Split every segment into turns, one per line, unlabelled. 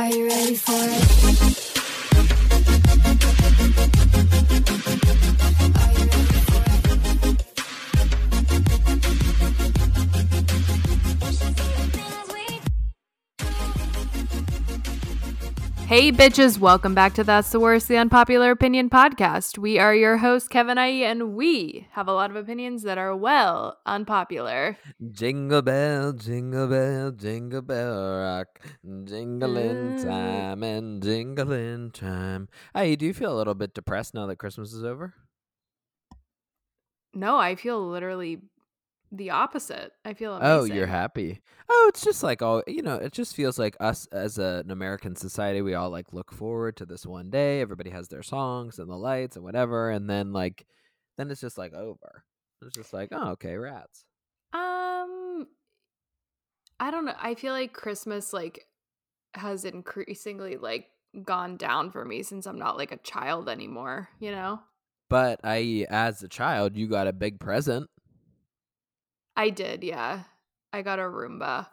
Are you ready for it?
Hey, bitches, welcome back to That's the Worst, the Unpopular Opinion podcast. We are your hosts, Kevin IE, and we have a lot of opinions that are, well, unpopular.
Jingle bell, jingle bell, jingle bell rock, jingling
Mm.
time and jingling time. Hey, do you feel a little bit depressed now that Christmas is over?
No, I feel literally the opposite. I feel amazing.
Oh, you're happy. Oh, it's just like all you know. It just feels like us as a, an American society. We all like look forward to this one day. Everybody has their songs and the lights and whatever, and then like, then it's just like over. It's just like, oh, okay, rats.
Um, I don't know. I feel like Christmas, like, has increasingly, like, gone down for me since I'm not, like, a child anymore, you know?
But I, as a child, you got a big present.
I did, yeah. I got a Roomba.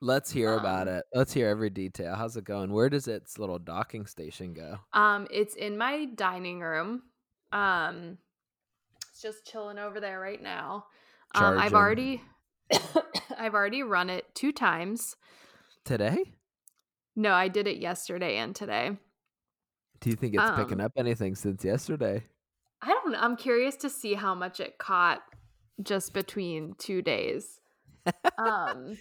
Let's hear about
Um,
it. Let's hear every detail. How's it going? Where does its little docking station go?
Um, it's in my dining room. Um, it's just chilling over there right now. Um, I've already, I've already run it two times.
Today?
No, I did it yesterday and today.
Do you think it's picking
Um,
up anything since yesterday?
I don't know. I'm curious to see how much it caught just between two days. Um,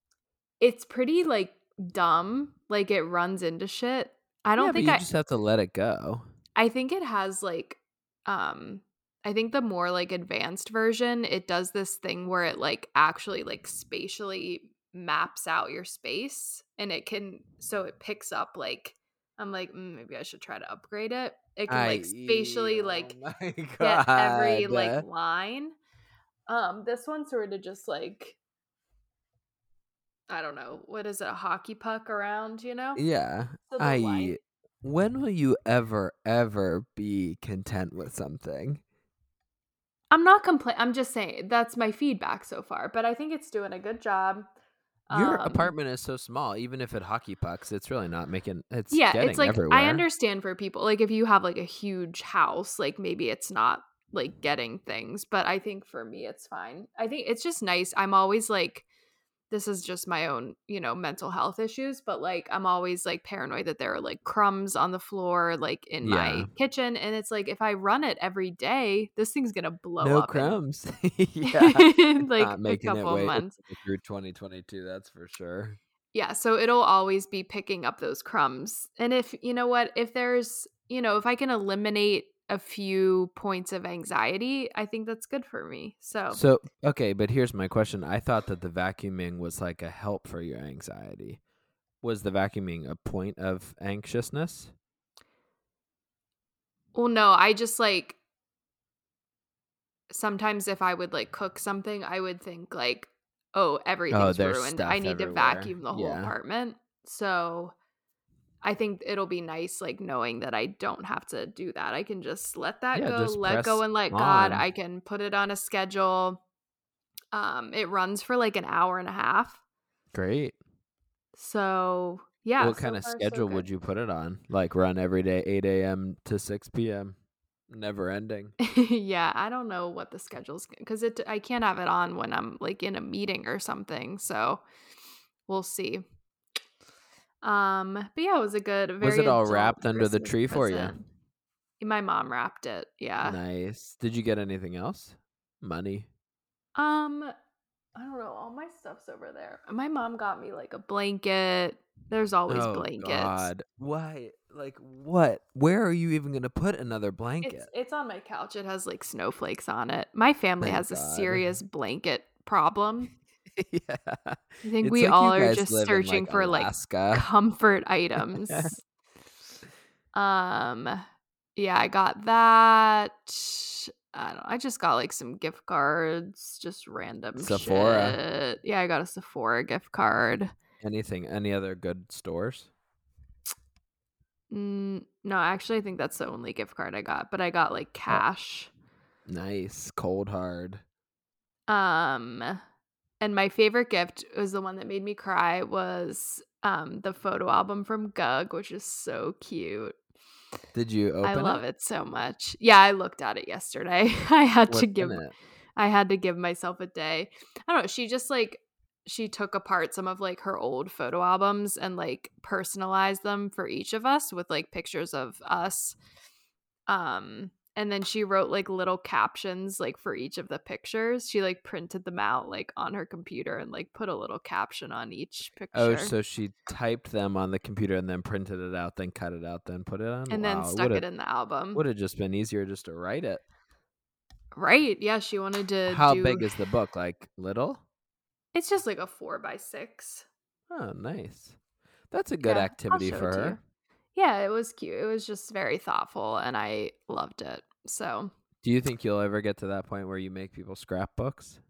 it's pretty like dumb. Like it runs into shit. I don't
yeah,
think
you
I.
just have to let it go.
I think it has like um I think the more like advanced version, it does this thing where it like actually like spatially maps out your space and it can so it picks up like I'm like mm, maybe I should try to upgrade it. It can like spatially
oh
like
my
get every like line. Um this one sort of just like I don't know, what is it, a hockey puck around, you know?
Yeah.
So
I
line-
when will you ever ever be content with something?
I'm not complaining. I'm just saying that's my feedback so far, but I think it's doing a good job.
Your
Um,
apartment is so small, even if it hockey pucks, it's really not making it's
yeah, it's like
everywhere.
I understand for people like if you have like a huge house, like maybe it's not like getting things, but I think for me it's fine. I think it's just nice. I'm always like this is just my own, you know, mental health issues, but like I'm always like paranoid that there are like crumbs on the floor like in
Yeah.
my kitchen and it's like if I run it every day, this thing's going to blow
no
up in,
crumbs. yeah.
like
not
a
making it
couple of
way
months.
through 2022, that's for sure.
Yeah, so it'll always be picking up those crumbs. And if, you know what, if there's, you know, if I can eliminate a few points of anxiety, I think that's good for me. So,
So, okay, but here's my question. I thought that the vacuuming was like a help for your anxiety. Was the vacuuming a point of anxiousness?
well, no, I just like sometimes if I would like cook something, I would think like, oh, oh everything's
there's
ruined. I need to vacuum the whole
Yeah.
apartment. So, I think it'll be nice, like knowing that I don't have to do that. I can just let that
Yeah,
go, let go and let God. I can put it on a schedule. Um, it runs for like an hour and a half.
Great.
So yeah.
what
so
kind of
so
schedule
good.
would you put it on? Like run every day, 8 a.m. to 6 p.m., never ending.
yeah, I don't know what the schedule's because it. I can't have it on when I'm like in a meeting or something. So we'll see. Um, but yeah, it was a good. Very
Was it all wrapped under the tree for you?
My mom wrapped it. Yeah.
Nice. Did you get anything else? Money.
Um, I don't know. All my stuff's over there. My mom got me like a blanket. There's always
oh
blankets.
God. Why? Like what? Where are you even gonna put another blanket?
It's it's on my couch. It has like snowflakes on it. My family
Thank
has a serious blanket problem.
yeah.
I think
It's
we
like
all are just
in,
searching for like comfort items. um yeah, I got that. I don't know. I just got like some gift cards, just random
Sephora.
shit. Yeah, I got a Sephora gift card.
Anything? Any other good stores?
Mm, no, actually I think that's the only gift card I got, but I got like cash.
Nice. Cold hard.
Um And my favorite gift was the one that made me cry was um the photo album from Gug, which is so cute.
Did you open
I love it? so much. Yeah, I looked at it yesterday. I had
What's
to give
it?
I had to give myself a day. I don't know. She just like she took apart some of like her old photo albums and like personalized them for each of us with like pictures of us. Um and then she wrote like little captions like for each of the pictures. She like printed them out like on her computer and like put a little caption on each oh, picture.
Oh, so she typed them on the computer and then printed it out, then cut it out, then put it on.
and then stuck it in the album.
Would have just been easier just to write it.
Right. Yeah, she wanted to
How
do
big is the book? Like little?
It's just like a 4 by 6.
Oh, nice. That's a good
Yeah,
activity for her.
Yeah, it was cute. It was just very thoughtful and I loved it. So,
Do you think you'll ever get to that point where you make people scrapbooks?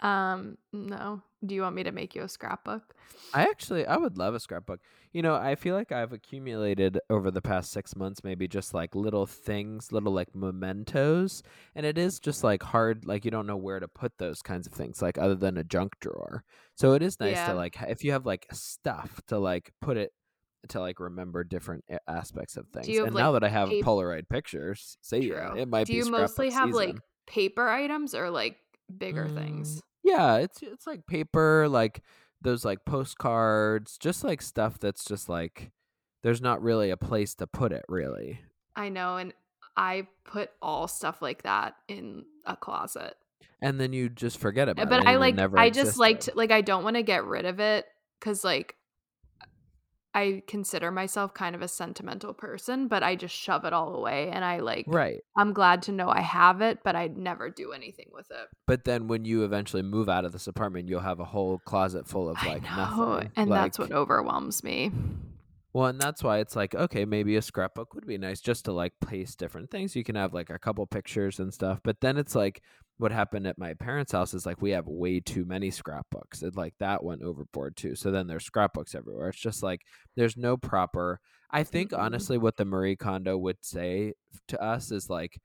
um no. Do you want me to make you a scrapbook?
I actually I would love a scrapbook. You know, I feel like I've accumulated over the past 6 months maybe just like little things, little like mementos, and it is just like hard like you don't know where to put those kinds of things like other than a junk drawer. So it is nice
Yeah.
to like if you have like stuff to like put it to like remember different aspects of things.
you
and now that I have
pap-
Polaroid pictures, ya.
True.
It might
Do
be
you mostly have like paper items or like bigger things?
Mm, Yeah, it's it's like paper, like those like postcards, just like stuff that's just like there's not really a place to put it really.
I know and I put all stuff like that in a closet.
And then you just forget about it.
but I like I just like to like I don't want to get rid of it cuz like I consider myself kind of a sentimental person, but I just shove it all away and I like
Right.
I'm glad to know I have it, but I'd never do anything with it.
But then when you eventually move out of this apartment, you'll have a whole closet full of like
I know,
nothing.
and that's what overwhelms me.
Well, and that's why it's like, okay, maybe a scrapbook would be nice just to like place different things. You can have like a couple pictures and stuff. But then it's like what happened at my parents' house is like we have way too many scrapbooks. It like that went overboard too. So then there's scrapbooks everywhere. It's just like there's no proper I think
mm-hmm.
honestly what the Marie Kondo would say to us is like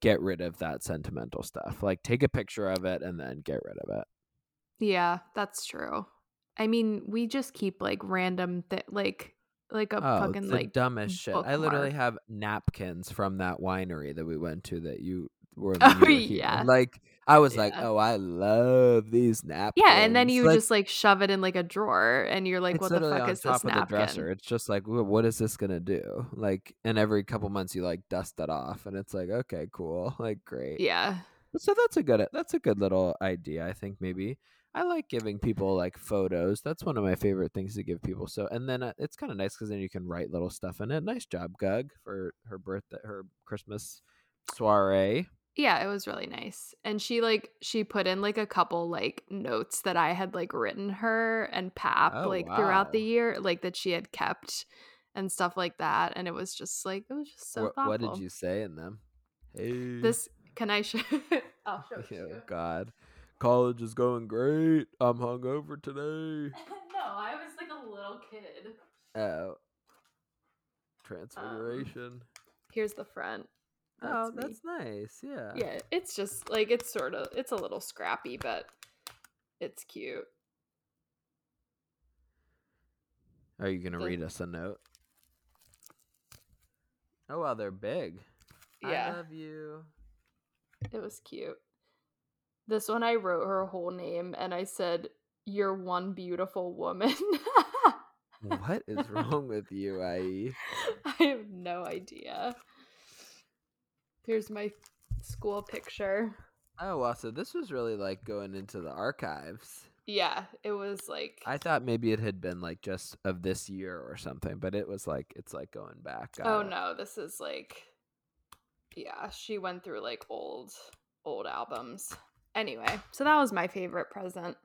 get rid of that sentimental stuff. Like take a picture of it and then get rid of it.
Yeah, that's true. I mean, we just keep like random th- like like a
Oh,
fucking like
dumbest shit. I literally have napkins from that winery that we went to that you were,
Oh,
you were
yeah.
Like I was like, oh, I love these napkins.
Yeah, and then you
like,
just like shove it in like a drawer and you're like, what the fuck is this napkin?
dresser. It's just like, what is this gonna do? Like, and every couple months you like dust it off, and it's like, okay, cool, like great.
Yeah.
So that's a good that's a good little idea. I think maybe I like giving people like photos. That's one of my favorite things to give people. So and then uh, it's kind of nice because then you can write little stuff in it. Nice job, Gug, for her birthday, her Christmas soiree.
Yeah, it was really nice. And she like she put in like a couple like notes that I had like written her and Pap
Oh,
like throughout the year, like that she had kept and stuff like that. And it was just like it was just so thoughtful.
what did you say in them? Hey,
This can I show I'll show
oh
you.
God, college is going great. I'm hungover today.
no, I was like a little kid.
Oh, transfiguration.
Here's the front.
oh,
Um, That's me.
that's nice. Yeah.
Yeah, it's just like it's sort of it's a little scrappy, but it's cute.
Are you gonna
The-
read us a note? Oh wow, they're big.
Yeah.
I love you.
it was cute. This one I wrote her whole name and I said, "You're one beautiful woman."
What is wrong with you, IE?
I have no idea. Here's my school picture.
Oh wow, so this was really like going into the archives.
Yeah, it was like
I thought maybe it had been like just of this year or something, but it was like it's like going back. Got
Oh
it.
no, this is like yeah, she went through like old old albums. Anyway, so that was my favorite present.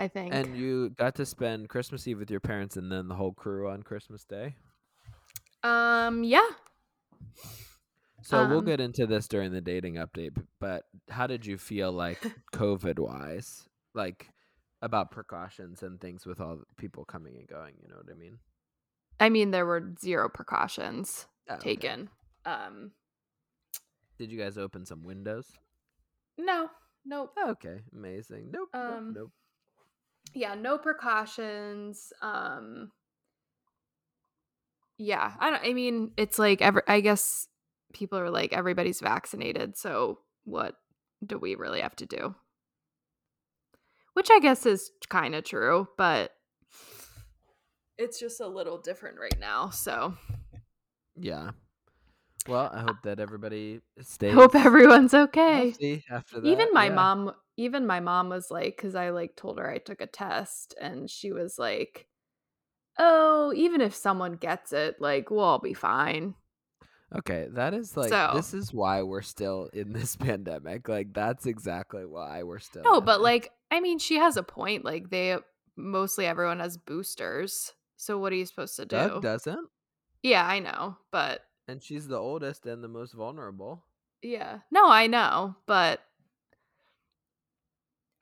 I think.
And you got to spend Christmas Eve with your parents and then the whole crew on Christmas Day.
um yeah.
So we'll
Um,
get into this during the dating update, but how did you feel like COVID wise? Like about precautions and things with all the people coming and going, you know what I mean?
I mean there were zero precautions
Oh, okay.
taken. Um
Did you guys open some windows?
no, nope.
Okay, amazing. Nope,
Um,
nope, nope.
Yeah, no precautions. Um Yeah, I don't I mean, it's like every I guess people are like everybody's vaccinated, so what do we really have to do? Which I guess is kind of true, but it's just a little different right now. So,
Yeah. Well, I hope that everybody stays.
hope everyone's okay.
after that.
even my
yeah.
mom even my mom was like because i like told her i took a test and she was like oh even if someone gets it like we'll all be fine
Okay, that is like
So-
this is why we're still in this pandemic. Like that's exactly why we're still.
no but
it.
like i mean she has a point like they uh, mostly everyone has boosters so what are you supposed to do
Doug doesn't,
yeah i know but
and she's the oldest and the most vulnerable.
yeah no i know but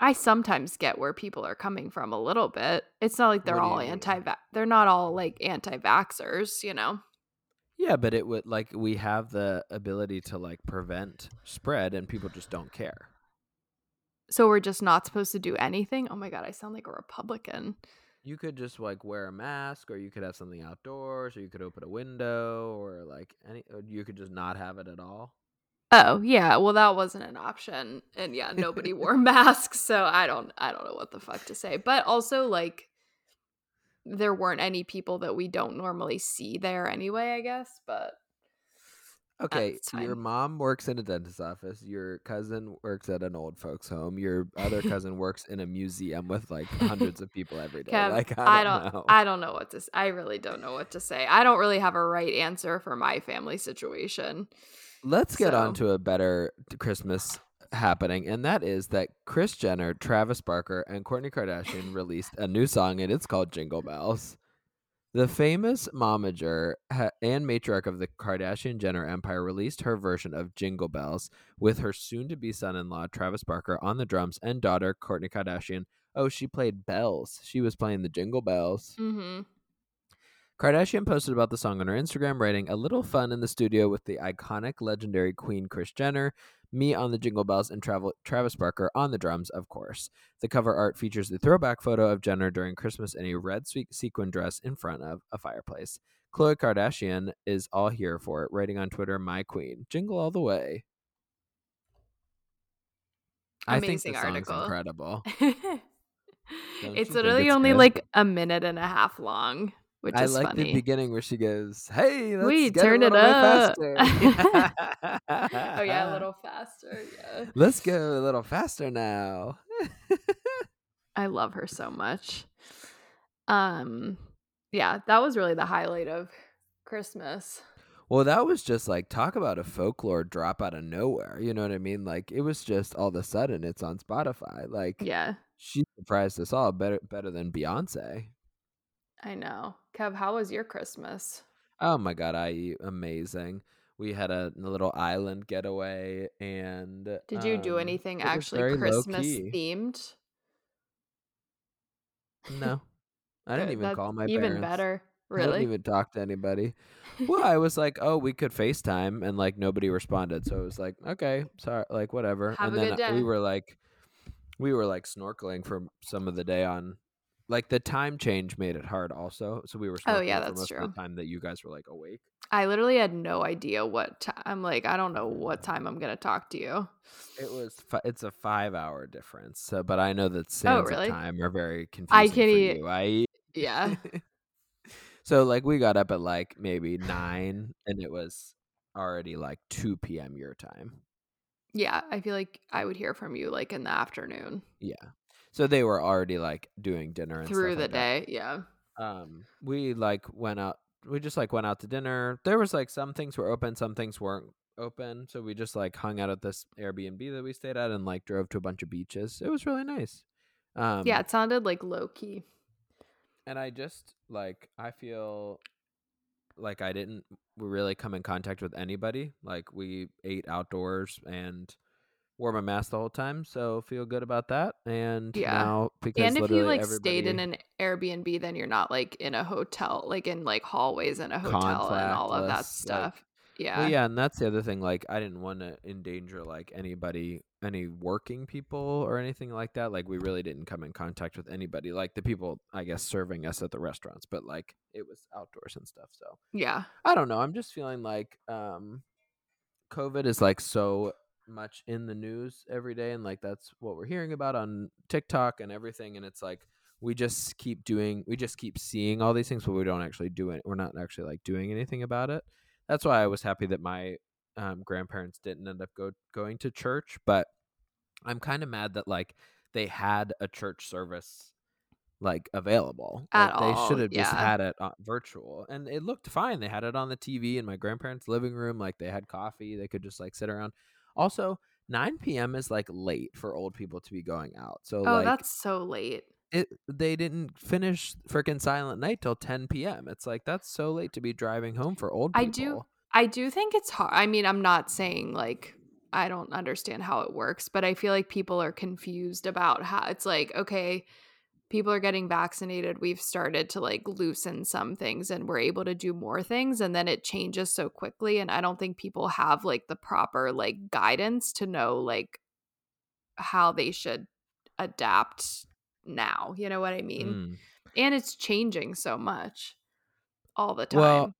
i sometimes get where people are coming from a little bit it's not like they're all anti they're not all like anti-vaxxers you know
Yeah, but it would like we have the ability to like prevent spread, and people just don't care.
So we're just not supposed to do anything? Oh my god, I sound like a Republican.
You could just like wear a mask, or you could have something outdoors, or you could open a window, or like any. Or you could just not have it at all.
Oh, yeah. Well, that wasn't an option. And yeah, nobody wore masks, so I don't I don't know what the fuck to say. But also like there weren't any people that we don't normally see there anyway, I guess, but
Okay, your mom works in a dentist's office. Your cousin works at an old folks' home. Your other cousin works in a museum with like hundreds of people every day.
Kev,
like
I
I
don't
don't, know.
I don't know what to Say. I really don't know what to say. I don't really have a right answer for my family situation.
Let's get on to a better Christmas happening, and that is that Kris Jenner, Travis Barker, and Kourtney Kardashian released a new song, and it's called Jingle Bells. The famous momager ha- and matriarch of the Kardashian Jenner empire released her version of Jingle Bells with her soon to be son in law, Travis Barker, on the drums, and daughter, Kourtney Kardashian. Oh, she played bells. She was playing the Jingle Bells.
Mhm.
Kardashian posted about the song on her Instagram, writing, A little fun in the studio with the iconic legendary Queen Kris Jenner, me on the jingle bells, and Travel- Travis Barker on the drums, of course. The cover art features the throwback photo of Jenner during Christmas in a red sequin dress in front of a fireplace. Khloe Kardashian is all here for it, writing on Twitter, My Queen, jingle all the way. I think
Amazing article.
incredible.
It's literally
it's
only
good?
like a minute and a half long, which
I
is
like
funny.
the beginning where she goes, "Hey, let's
We
get
turn
a
it up."
faster."
oh yeah, a little faster. Yeah.
Let's go a little faster now.
I love her so much. Um yeah, that was really the highlight of Christmas.
Well, that was just like talk about a folklore drop out of nowhere. You know what I mean? Like it was just all of a sudden it's on Spotify. Like
Yeah,
she surprised us all better better than Beyonce.
I know. Kev, how was your Christmas?
Oh my god, I amazing. We had a, a little island getaway and
Did you do
um,
anything actually Christmas themed?
No. I didn't even call my
even
parents.
better. Really?
I didn't even talk to anybody. well, I was like, oh, we could FaceTime, and like nobody responded. So I was like, okay, sorry, like whatever.
Have
and
a
then we were like, we were like snorkeling for some of the day on, like the time change made it hard also. So we were
Oh, yeah, that's true.
the time that you guys were like awake.
I literally had no idea what time. I'm like, I don't know what time I'm gonna talk to you.
It was fi- it's a five hour difference. So, but I know that oh, sands
Oh, really?
time are very confusing
I can e-
you. I
Yeah.
so like we got up at like maybe nine, and it was already like two p.m. your time.
yeah. I feel like I would hear from you like in the afternoon
Yeah. So they were already like doing dinner and
through the
like that.
day. Yeah.
Um, we like went out. We just like went out to dinner. There was like some things were open, some things weren't open. So we just like hung out at this Airbnb that we stayed at and like drove to a bunch of beaches. It was really nice. Um,
yeah. It sounded like low key.
and I just like I feel like I didn't really come in contact with anybody. Like we ate outdoors and wore my mask the whole time, so feel good about that. And
Yeah.
now because
And if you like stayed in an Airbnb, then you're not like in a hotel, like in like hallways in a hotel and all of that
Contactless, like-
stuff. yeah.
Well, yeah, and that's the other thing. Like, I didn't want to endanger like anybody any working people or anything like that. Like we really didn't come in contact with anybody, like the people I guess serving us at the restaurants, but like it was outdoors and stuff. So
Yeah.
I don't know. I'm just feeling like um COVID is like so much in the news every day and like that's what we're hearing about on TikTok and everything and it's like we just keep doing we just keep seeing all these things but we don't actually do it. We're not actually like doing anything about it. That's why I was happy that my um, grandparents didn't end up go going to church, but I'm kind of mad that like they had a church service like available.
At
Like, they should have just had it uh, virtual, and it looked fine. They had it on the TV in my grandparents' living room. Like they had coffee. They could just like sit around. Also, 9 p.m. is like late for old people to be going out. So
Oh,
like
that's so late.
it, they didn't finish freaking Silent Night till 10 p.m. It's like that's so late to be driving home for old people.
I do I do think it's hard. I mean, I'm not saying like I don't understand how it works, but I feel like people are confused about how it's like, okay, people are getting vaccinated. We've started to like loosen some things and we're able to do more things. And then it changes so quickly. And I don't think people have like the proper like guidance to know like how they should adapt now. You know what I mean?
Mm.
And it's changing so much all the time.
Well,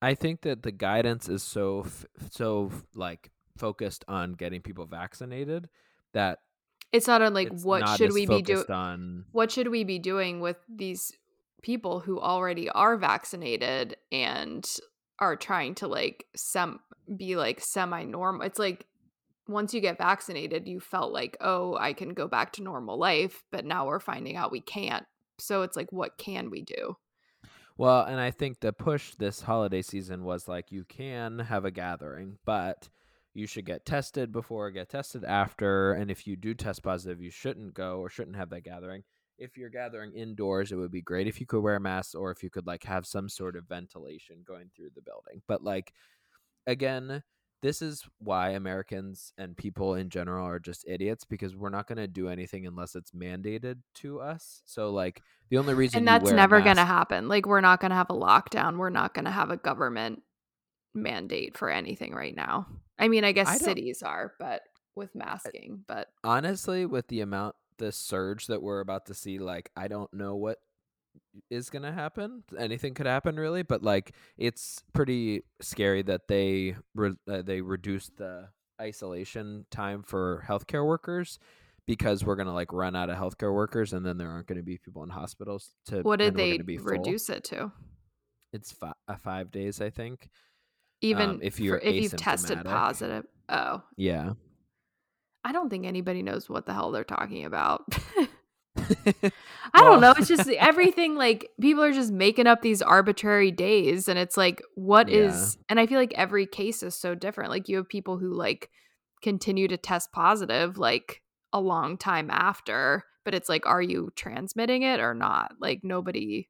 I think that the guidance is so f- so like focused on getting people vaccinated that
it's not on like
it's
what should we be doing
on
what should we be doing with these people who already are vaccinated and are trying to like sem be like semi normal it's like once you get vaccinated you felt like oh i can go back to normal life but now we're finding out we can't. So it's like what can we do?
Well, and I think the push this holiday season was like you can have a gathering, but you should get tested before, get tested after, and if you do test positive, you shouldn't go or shouldn't have that gathering. If you're gathering indoors, it would be great if you could wear masks or if you could like have some sort of ventilation going through the building. But like again, this is why Americans and people in general are just idiots because we're not going to do anything unless it's mandated to us. So like the only reason
and that's never going to happen like we're not going to have a lockdown we're not going to have a government mandate for anything right now i mean i guess
I
cities are but with masking but
honestly with the amount the surge that we're about to see like i don't know what is going to happen anything could happen really but like it's pretty scary that they re- uh, they reduced the isolation time for healthcare workers because we're going to like run out of healthcare workers and then there aren't going to be people in hospitals to
what did they
be full.
reduce it to
it's fi- uh, 5 days i think
even
Um, if you're
if you've tested positive oh
yeah
i don't think anybody knows what the hell they're talking about I don't know. It's just everything like people are just making up these arbitrary days and it's like what is?
Yeah.
and I feel like every case is so different. Like you have people who like continue to test positive like a long time after, but it's like are you transmitting it or not? Like nobody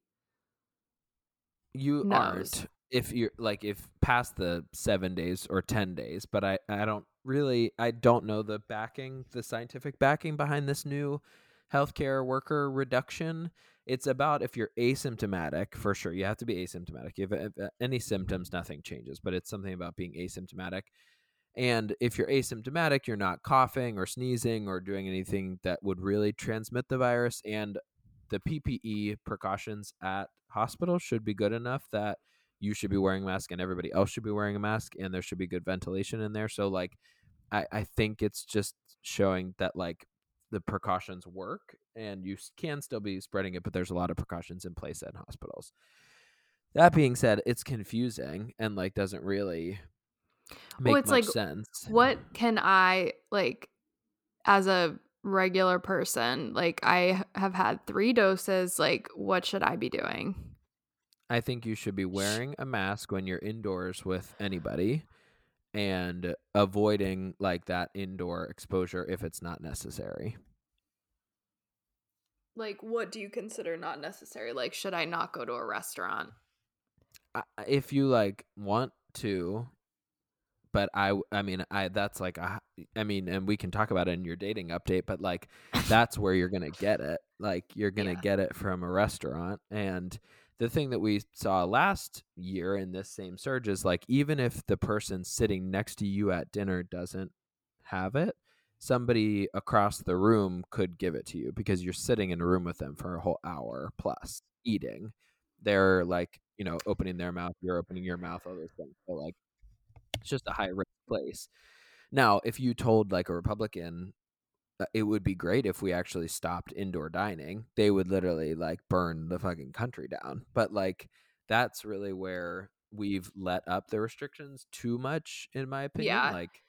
you
knows.
aren't if you're like if past the seven days or ten days but i i don't really i don't know the backing the scientific backing behind this new healthcare worker reduction. It's about if you're asymptomatic for sure you have to be asymptomatic. If, if any symptoms nothing changes but it's something about being asymptomatic. And if you're asymptomatic you're not coughing or sneezing or doing anything that would really transmit the virus and the ppe precautions at hospitals should be good enough that you should be wearing a mask and everybody else should be wearing a mask and there should be good ventilation in there so like i i think it's just showing that like the precautions work and you can still be spreading it but there's a lot of precautions in place at hospitals that being said it's confusing and like doesn't really make
Well, it's
much
like,
sense
what can I like as a regular person? Like I have had 3 doses, like what should I be doing?
I think you should be wearing a mask when you're indoors with anybody and avoiding like that indoor exposure if it's not necessary.
Like what do you consider not necessary? Like should I not go to a restaurant?
I- If you like want to but I I mean I that's like a, I mean and we can talk about it in your dating update but like that's where you're going to get it. Like you're going to
Yeah.
get it from a restaurant and the thing that we saw last year in this same surge is like even if the person sitting next to you at dinner doesn't have it, somebody across the room could give it to you because you're sitting in a room with them for a whole hour plus eating. They're like, you know, opening their mouth, you're opening your mouth, those things. So like it's just a high risk place. Now, if you told like a Republican it would be great if we actually stopped indoor dining. They would literally like burn the fucking country down. But like that's really where we've let up the restrictions too much in my opinion.
Yeah.
Like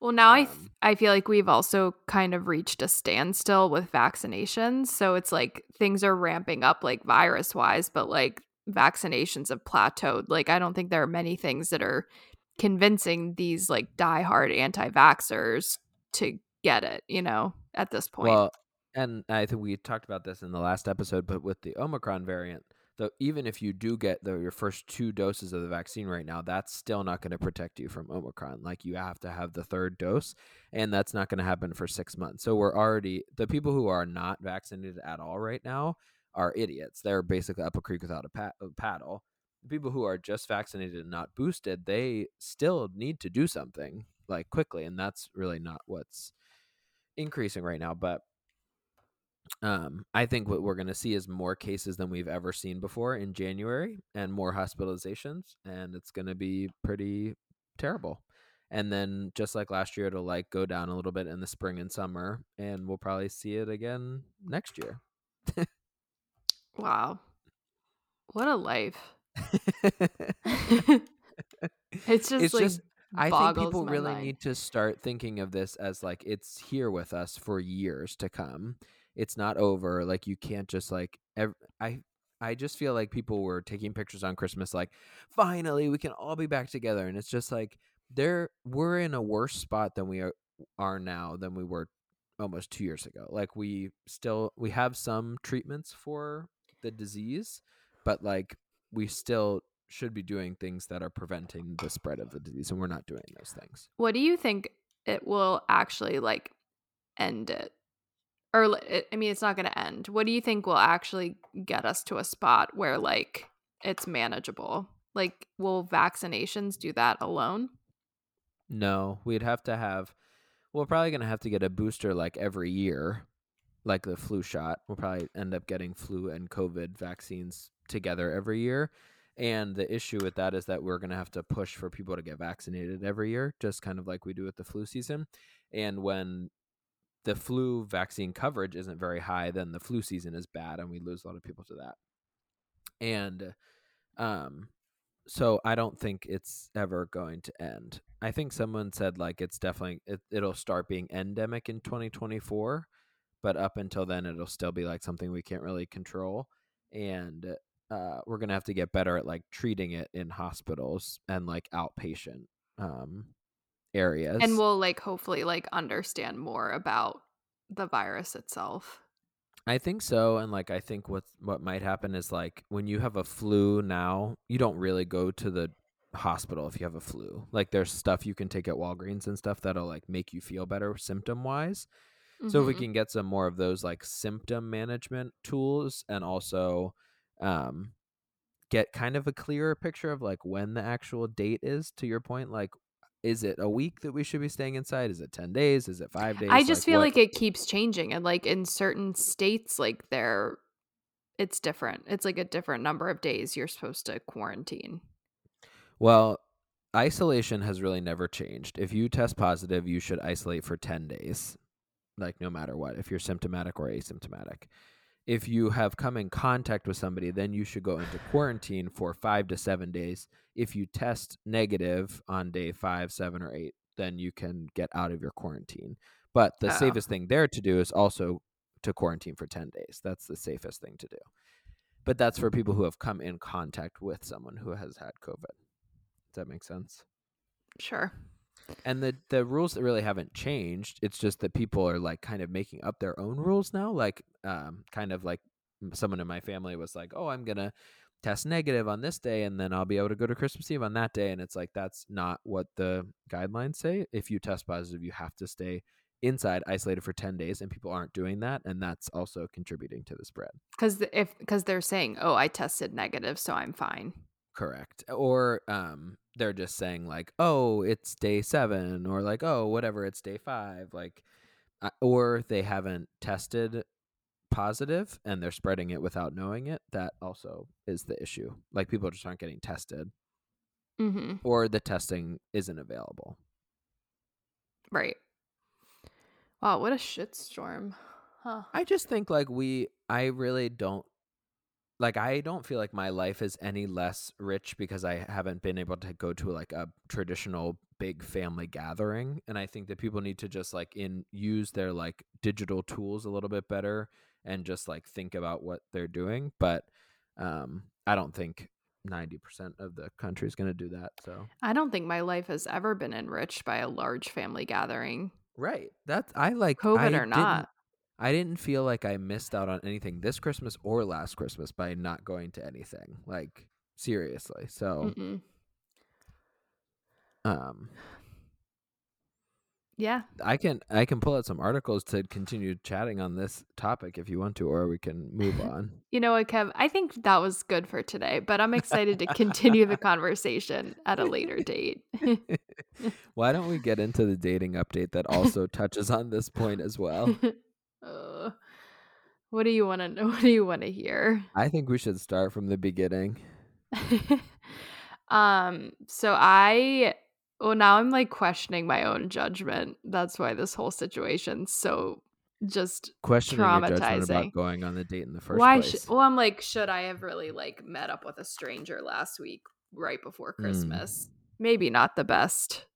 Well, now I th-
Um,
I feel like we've also kind of reached a standstill with vaccinations. So it's like things are ramping up like virus wise, but like vaccinations have plateaued. Like I don't think there are many things that are convincing these like diehard anti-vaxxers to get it, you know, at this point.
Well, and I think we talked about this in the last episode, but with the Omicron variant, though, even if you do get the, your first two doses of the vaccine right now, that's still not going to protect you from Omicron. Like you have to have the third dose, and that's not going to happen for six months. So we're already the people who are not vaccinated at all right now are idiots. They're basically up a creek without a, a paddle. People who are just vaccinated and not boosted, they still need to do something like quickly, and that's really not what's increasing right now. But um, I think what we're going to see is more cases than we've ever seen before in January and more hospitalizations, and it's going to be pretty terrible. And then just like last year, it'll like go down a little bit in the spring and summer, and we'll probably see it again next year.
wow. What a life. it's just
it's
like
just I think people really
mind.
need to start thinking of this as like it's here with us for years to come. It's not over. Like you can't just like ev- I I just feel like people were taking pictures on Christmas like finally we can all be back together and it's just like there we're in a worse spot than we are, are now than we were almost 2 years ago. Like we still we have some treatments for the disease, but like we still should be doing things that are preventing the spread of the disease and we're not doing those things
What do you think it will actually like end it? Or I mean, it's not going to end. What do you think will actually get us to a spot where like it's manageable? Like, will vaccinations do that alone?
no we'd have to have we're probably going to have to get a booster like every year like the flu shot we'll probably end up getting flu and covid vaccines together every year and the issue with that is that we're going to have to push for people to get vaccinated every year just kind of like we do with the flu season. And when the flu vaccine coverage isn't very high then the flu season is bad and we lose a lot of people to that. And um so i don't think it's ever going to end. I think someone said like it's definitely it, it'll start being endemic in 2024 but up until then it'll still be like something we can't really control. And uh, we're gonna have to get better at like treating it in hospitals and like outpatient um areas
And we'll like hopefully like understand more about the virus itself.
I think so, and like I think what what might happen is like when you have a flu now, you don't really go to the hospital if you have a flu. Like there's stuff you can take at Walgreens and stuff that'll like make you feel better symptom wise. So if we
Mhm.
can get some more of those like symptom management tools and also um get kind of a clearer picture of like when the actual date is to your point like is it a week that we should be staying inside? Is it 10 days? Is it 5 days?
I just feel
what-
like it keeps changing and like in certain states like there it's different. It's like a different number of days you're supposed to quarantine.
Well, isolation has really never changed. If you test positive, you should isolate for 10 days, like no matter what, if you're symptomatic or asymptomatic. If you have come in contact with somebody, then you should go into quarantine for five to seven days. If you test negative on day five, seven, or eight, then you can get out of your quarantine. But the
Oh.
safest thing there to do is also to quarantine for 10 days. That's the safest thing to do. But that's for people who have come in contact with someone who has had COVID. Does that make sense?
Sure.
And the the rules that really haven't changed. It's just that people are like kind of making up their own rules now. Like, um, kind of like someone in my family was like, "Oh, I'm gonna test negative on this day, and then I'll be able to go to Christmas Eve on that day." And it's like that's not what the guidelines say. If you test positive, you have to stay inside, isolated for ten days, and people aren't doing that, and that's also contributing to the spread.
Cuz if cuz they're saying, "Oh, I tested negative, so I'm fine."
Correct. Or um they're just saying like, "Oh, it's day 7" or like, "Oh, whatever, it's day 5." Like or they haven't tested positive and they're spreading it without knowing it. That also is the issue. Like people just aren't getting tested,
Mm-hmm.
or the testing isn't available.
Right. Wow, what a shitstorm. Huh.
I just think like we I really don't like I don't feel like my life is any less rich because I haven't been able to go to like a traditional big family gathering and I think that people need to just like in use their like digital tools a little bit better and just like think about what they're doing but um I don't think 90% of the country is going to do that so
I don't think my life has ever been enriched by a large family gathering,
right that's I like
COVID
I
or not.
I didn't feel like I missed out on anything this Christmas or last Christmas by not going to anything. Like seriously. So,
Mm-mm.
um
Yeah.
I can I can pull out some articles to continue chatting on this topic if you want to or we can move on.
You know what, Kev? I think that was good for today, but I'm excited to continue the conversation at a later date.
Why don't we get into the dating update that also touches on this point as well?
Uh, what do you want to know? What do you want to hear?
I think we should start from the beginning.
um, so I well now I'm like questioning my own judgment. That's why this whole situation's so just
Questioning your judgment about going on the date in the first
why
place.
sh- well I'm like should I have really like met up with a stranger last week right before
Mm.
Christmas? Maybe not the best.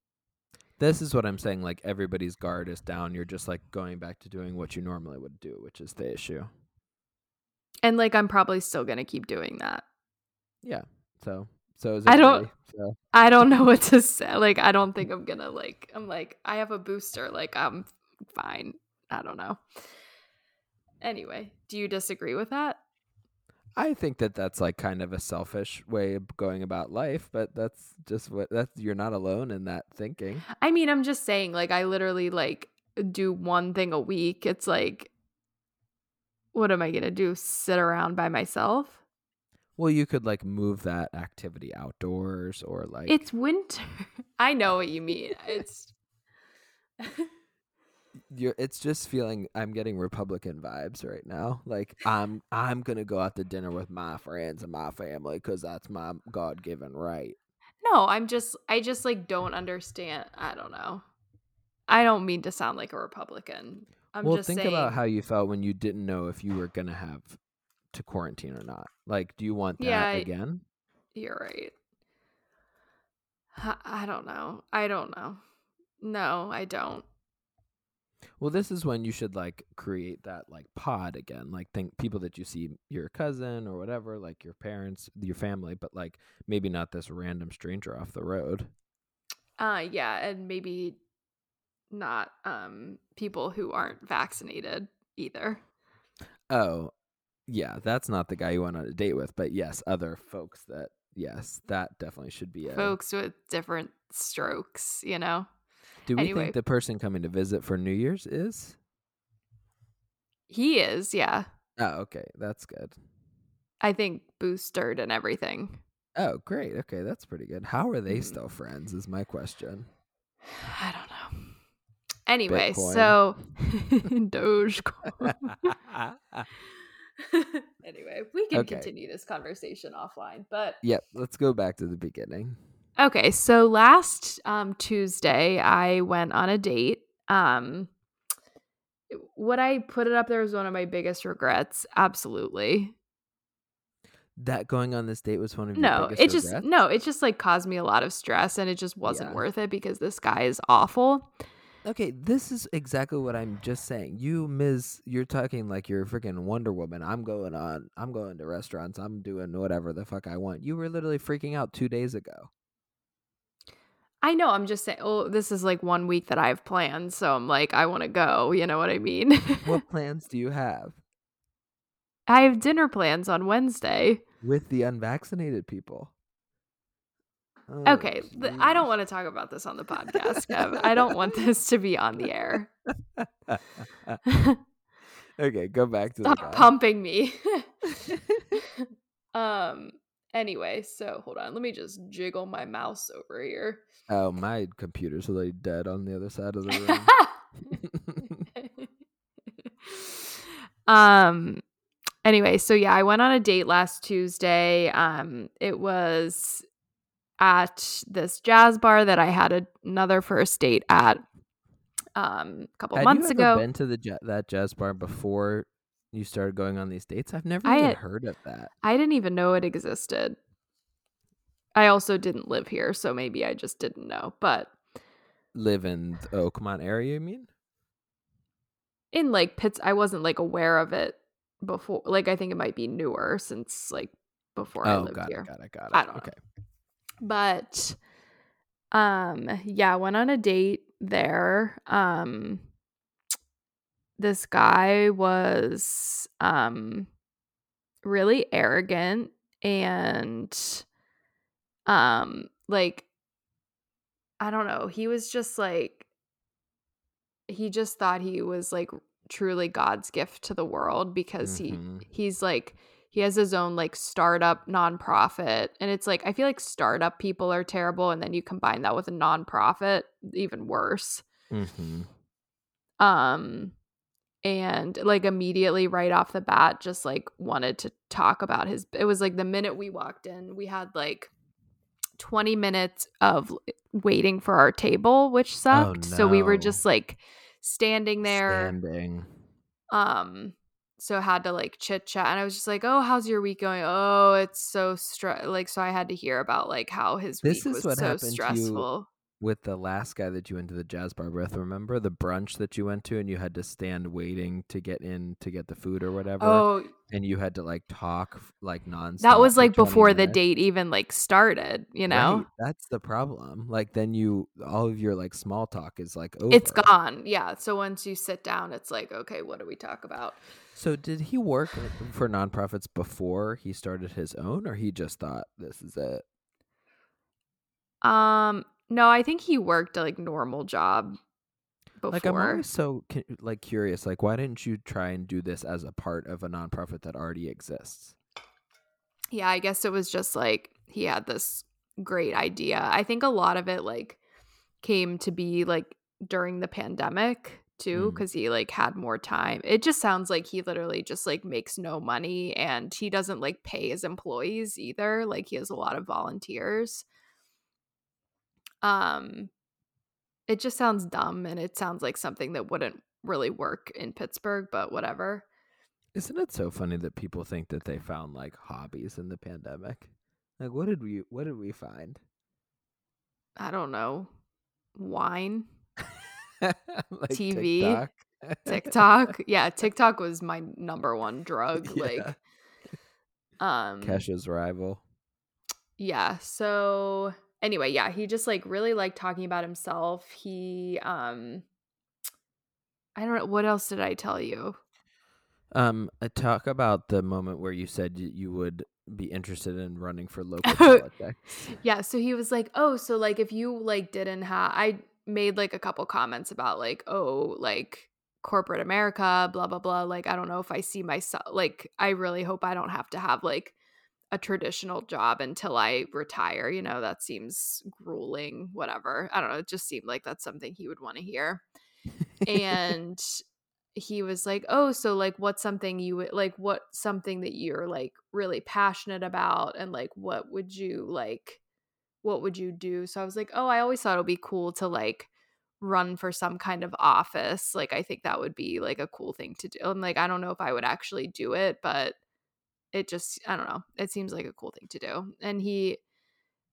This is what I'm saying. Like everybody's guard is down. You're just like going back to doing what you normally would do, which is the issue.
And like I'm probably still going to keep doing that.
Yeah. So so is
I don't-.
So
I don't know what to say. Like, I don't think I'm gonna like. I'm like, I have a booster. Like, I'm fine. I don't know. Anyway, do you disagree with that?
I think that that's like kind of a selfish way of going about life, but that's just what that's you're not alone in that thinking.
I mean, I'm just saying. Like, I literally like do one thing a week. It's like, what am I gonna do? Sit around by myself?
Well, you could like move that activity outdoors or like
It's winter. I know what you mean. It's.
you're it's just feeling I'm getting Republican vibes right now. Like I'm I'm going to go out to dinner with my friends and my family cuz that's my god-given right.
No, I'm just I just like don't understand. I don't know. I don't mean to sound like a Republican. I'm
well,
just
think
saying
about how you felt when you didn't know if you were going to have to quarantine or not. Like do you want that
Yeah,
again?
you're right. I- I don't know. I don't know. No, I don't.
Well, this is when you should like create that like pod again. Like think people that you see your cousin or whatever, like your parents, your family, but like maybe not this random stranger off the road.
Uh yeah, and maybe not um people who aren't vaccinated either.
Oh, yeah, that's not the guy you went on a date with, but yes, other folks that yes, that definitely should be a
Folks with different strokes, you know.
Do we
anyway.
think the person coming to visit for New Year's is?
He is, yeah.
Oh, okay, that's good.
I think boosted and everything.
Oh, great. Okay, that's pretty good. How are they
Mm.
still friends? Is my question.
I don't know. Anyway,
Bitcoin.
so Dogecoin. anyway, we can
Okay.
continue this conversation offline. But
yep, let's go back to the beginning.
Okay, so last um, Tuesday, I went on a date. Um, would I put it up there as one of my biggest regrets? Absolutely.
That going on this date was one of your
No,
biggest
it just
regrets?
no, it just like caused me a lot of stress, and it just wasn't
Yeah.
worth it because this guy is awful.
Okay, this is exactly what I'm just saying. You, Ms. You're talking like you're a freaking Wonder Woman. I'm going on. I'm going to restaurants. I'm doing whatever the fuck I want. You were literally freaking out two days ago.
I know. I'm just saying. Oh, this is like one week that I have planned, so I'm like, I want to go. You know what I mean?
What plans do you have
I have dinner plans on Wednesday.
with the unvaccinated people? Oh,
Okay, I don't want to talk about this on the podcast, Kev. I don't want this to be on the air.
okay, go back to the
Stop pumping me. um. Anyway, so hold on. Let me just jiggle my mouse over here.
Oh, my computer's really dead on the other side of the room.
Um anyway, so yeah, I went on a date last Tuesday. Um it was at this jazz bar that I had a- another first date at um a couple
Had
months
you ever
ago.
been to the ja- that jazz bar before you started going on these dates? I've never
I
even
had-
heard of that.
I didn't even know it existed. I also didn't live here, so maybe I just didn't know. But
Live in the Oakmont area, you mean?
in like Pitts, I wasn't like aware of it before. Like I think it might be newer since like before I
oh,
lived
got
here.
it, got it, got it.
I don't know.
okay.
But um yeah, went on a date there. Um this guy was um really arrogant and um like I don't know, he was just like he just thought he was like truly God's gift to the world because
Mhm.
he he's like he has his own like startup nonprofit and it's like I feel like startup people are terrible and then you combine that with a nonprofit even worse.
Mm-hmm.
Um and like immediately right off the bat just like wanted to talk about his it was like the minute we walked in we had like 20 minutes of waiting for our table which sucked so we were just like standing there
Standing.
um so had to like chit chat and i was just like oh how's your week going? Oh it's so stress like so i had to hear about like how his
This
week
is
was
what
so
happened
stressful
with the last guy that you went to the jazz bar with. Remember the brunch that you went to, and you had to stand waiting to get in to get the food or whatever,
oh
and you had to like talk like nonstop.
that was like
20
before the date even like started you know
Right, that's the problem. Like then you, all of your like small talk is like over.
it's gone yeah so once you sit down it's like okay what do we talk about
So did he work for nonprofits before he started his own, or he just thought this is it?
um no i think he worked a like normal job before
Like I'm always so like curious. Like why didn't you try and do this as a part of a nonprofit that already exists?
yeah i guess it was just like he had this great idea i think a lot of it like came to be like during the pandemic too
Mm.
because he like had more time it just sounds like he literally just like makes no money and he doesn't like pay his employees either like he has a lot of volunteers um it just sounds dumb and it sounds like something that wouldn't really work in pittsburgh but whatever
Isn't it so funny that people think that they found like hobbies in the pandemic? Like what did we what did we find?
i don't know wine
like
TV,
TikTok?
TikTok. yeah, TikTok was my number one drug.
Yeah.
Like, um,
Kesha's rival.
yeah. So anyway, yeah, he just like really liked talking about himself. He, um, I don't know what else did I tell you.
Um, uh, talk about the moment where you said you would be interested in running for local politics.
Yeah, so he was like, "Oh, so like if you like didn't have I made like a couple comments about like, oh, like corporate America, blah blah blah. Like I don't know if I see myself like I really hope I don't have to have like a traditional job until I retire, you know, that seems grueling, whatever. I don't know, it just seemed like that's something he would want to hear. And he was like, "Oh, so like what's something you would like what something that you're like really passionate about and like what would you like what would you do?" So I was like, "Oh, I always thought it would be cool to like run for some kind of office. Like I think that would be like a cool thing to do." And like I don't know if I would actually do it, but it just I don't know. It seems like a cool thing to do. And he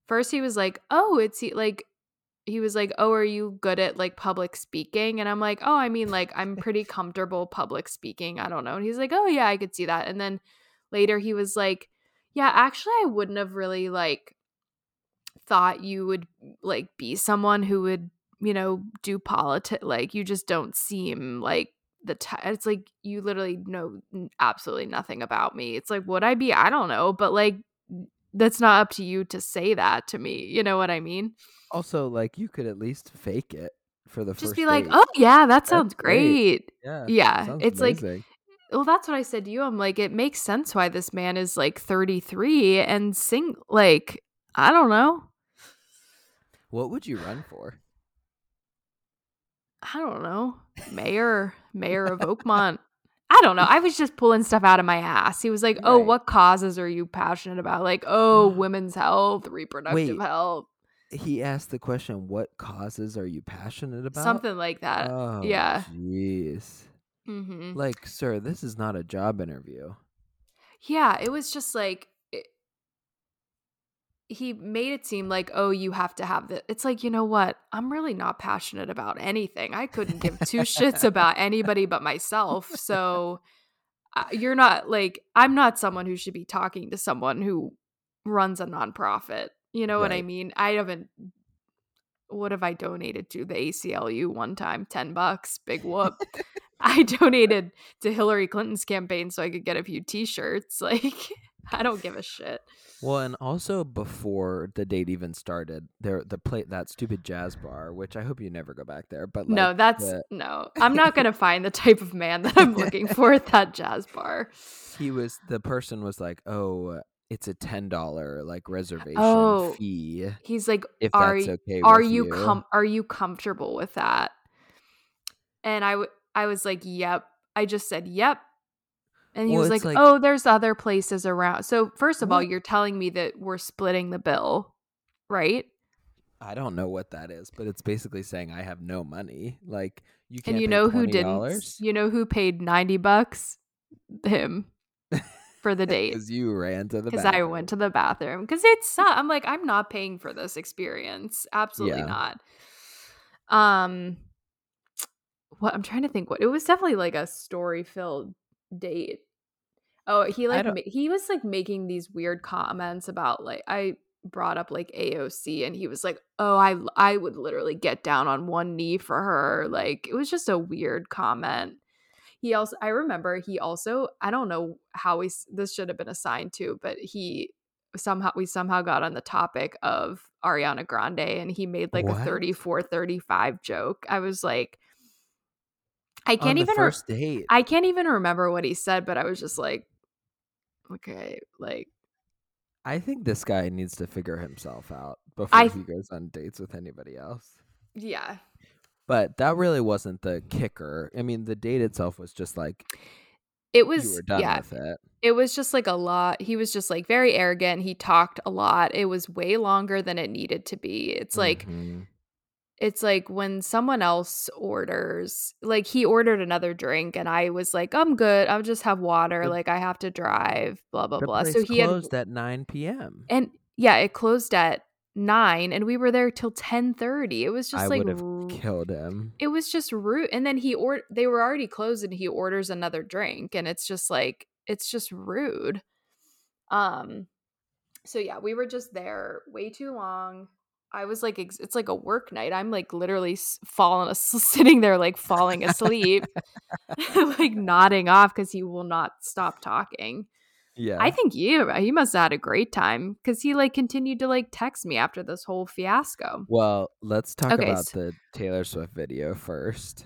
first he was like, "Oh, it's like he was like, "Oh, are you good at like public speaking?" And I'm like, "Oh, I mean like I'm pretty comfortable public speaking. I don't know." And he's like, "Oh, yeah, I could see that." And then later he was like, "Yeah, actually I wouldn't have really like thought you would like be someone who would, you know, do politics like you just don't seem like the t- it's like you literally know absolutely nothing about me. It's like would I be? I don't know, but like that's not up to you to say that to me. You know what I mean?
Also, like you could at least fake it for the
Just be like, "Oh, yeah, that sounds
great.
great."
yeah,
Yeah, it's like well, that's what I said to you. I'm like, it makes sense why this man is like 33 and sing like I don't know.
What would you run for?
I don't know. Mayor, mayor of Oakmont. I don't know. I was just pulling stuff out of my ass. He was like, "Oh,
Right.
what causes are you passionate about?" Like, "Oh, women's health, reproductive
Wait,
health,
He asked the question, "What causes are you passionate about?"
something like that."
Oh,
yeah.
jeez.
hmm
Like, sir, this is not a job interview.
Yeah, it was just like he made it seem like, "Oh, you have to have the." It's like, you know what? I'm really not passionate about anything. I couldn't give two shits about anybody but myself. So uh, you're not like I'm not someone who should be talking to someone who runs a nonprofit. You know what I mean? I haven't. What have I donated to the ACLU one time? Ten bucks, big whoop. I donated to Hillary Clinton's campaign so I could get a few T-shirts. Like I don't give a shit.
Well, and also before the date even started, there the plate that stupid jazz bar, which I hope you never go back there. But
no, that's
the-
no. I'm not gonna find the type of man that I'm looking for at that jazz bar.
he was the person was like, "Oh, it's a ten dollar like reservation
Oh,
fee
He's like,
if
are
that's okay
are you
you."
com- are you comfortable with that? And I w- I was like, yep. I just said yep. And he
Well,
was like,
like-
oh, there's other places around. So first of all, you're telling me that we're splitting the bill, right?
I don't know what that is, but it's basically saying I have no money. Like you can't.
and you
pay
know who didn't? You know who paid ninety bucks? Him for the date.
because you ran to the
because I went to the bathroom because it's not. I'm like I'm not paying for this experience. Absolutely
Yeah.
not. Um, what I'm trying to think. What it was definitely like a story filled date. Oh, he like ma- he was like making these weird comments about like I brought up like AOC and he was like, "Oh, I I would literally get down on one knee for her." Like it was just a weird comment. He also I remember he also I don't know how we this should have been assigned to, but he somehow we somehow got on the topic of Ariana Grande and he made like
What?
a 34 35 joke. I was like I can't even re-
date.
I can't even remember what he said, but I was just like okay, like
I think this guy needs to figure himself out before
I-
he goes on dates with anybody else.
yeah.
But that really wasn't the kicker. I mean, the date itself was just like
It was
you were done
yeah,
with it.
it was just like a lot. He was just like very arrogant. He talked a lot. It was way longer than it needed to be. It's like
Mhm.
It's like when someone else orders, like he ordered another drink and I was like, I'm good. I'll just have water.
The-
like I have to drive, blah blah blah. So he had
closed at nine p.m.
and yeah, it closed at nine and we were there till ten thirty. It was just
I
like
killed him.
it was just rude and then he or they were already closed and he orders another drink and it's just like it's just rude um so yeah we were just there way too long i was like it's like a work night i'm like literally falling sitting there like falling asleep like nodding off because he will not stop talking
Yeah.
i think you uh, he must have had a great time because he like continued to like text me after this whole fiasco
well, let's talk
Okay,
about
so-
the Taylor Swift video first.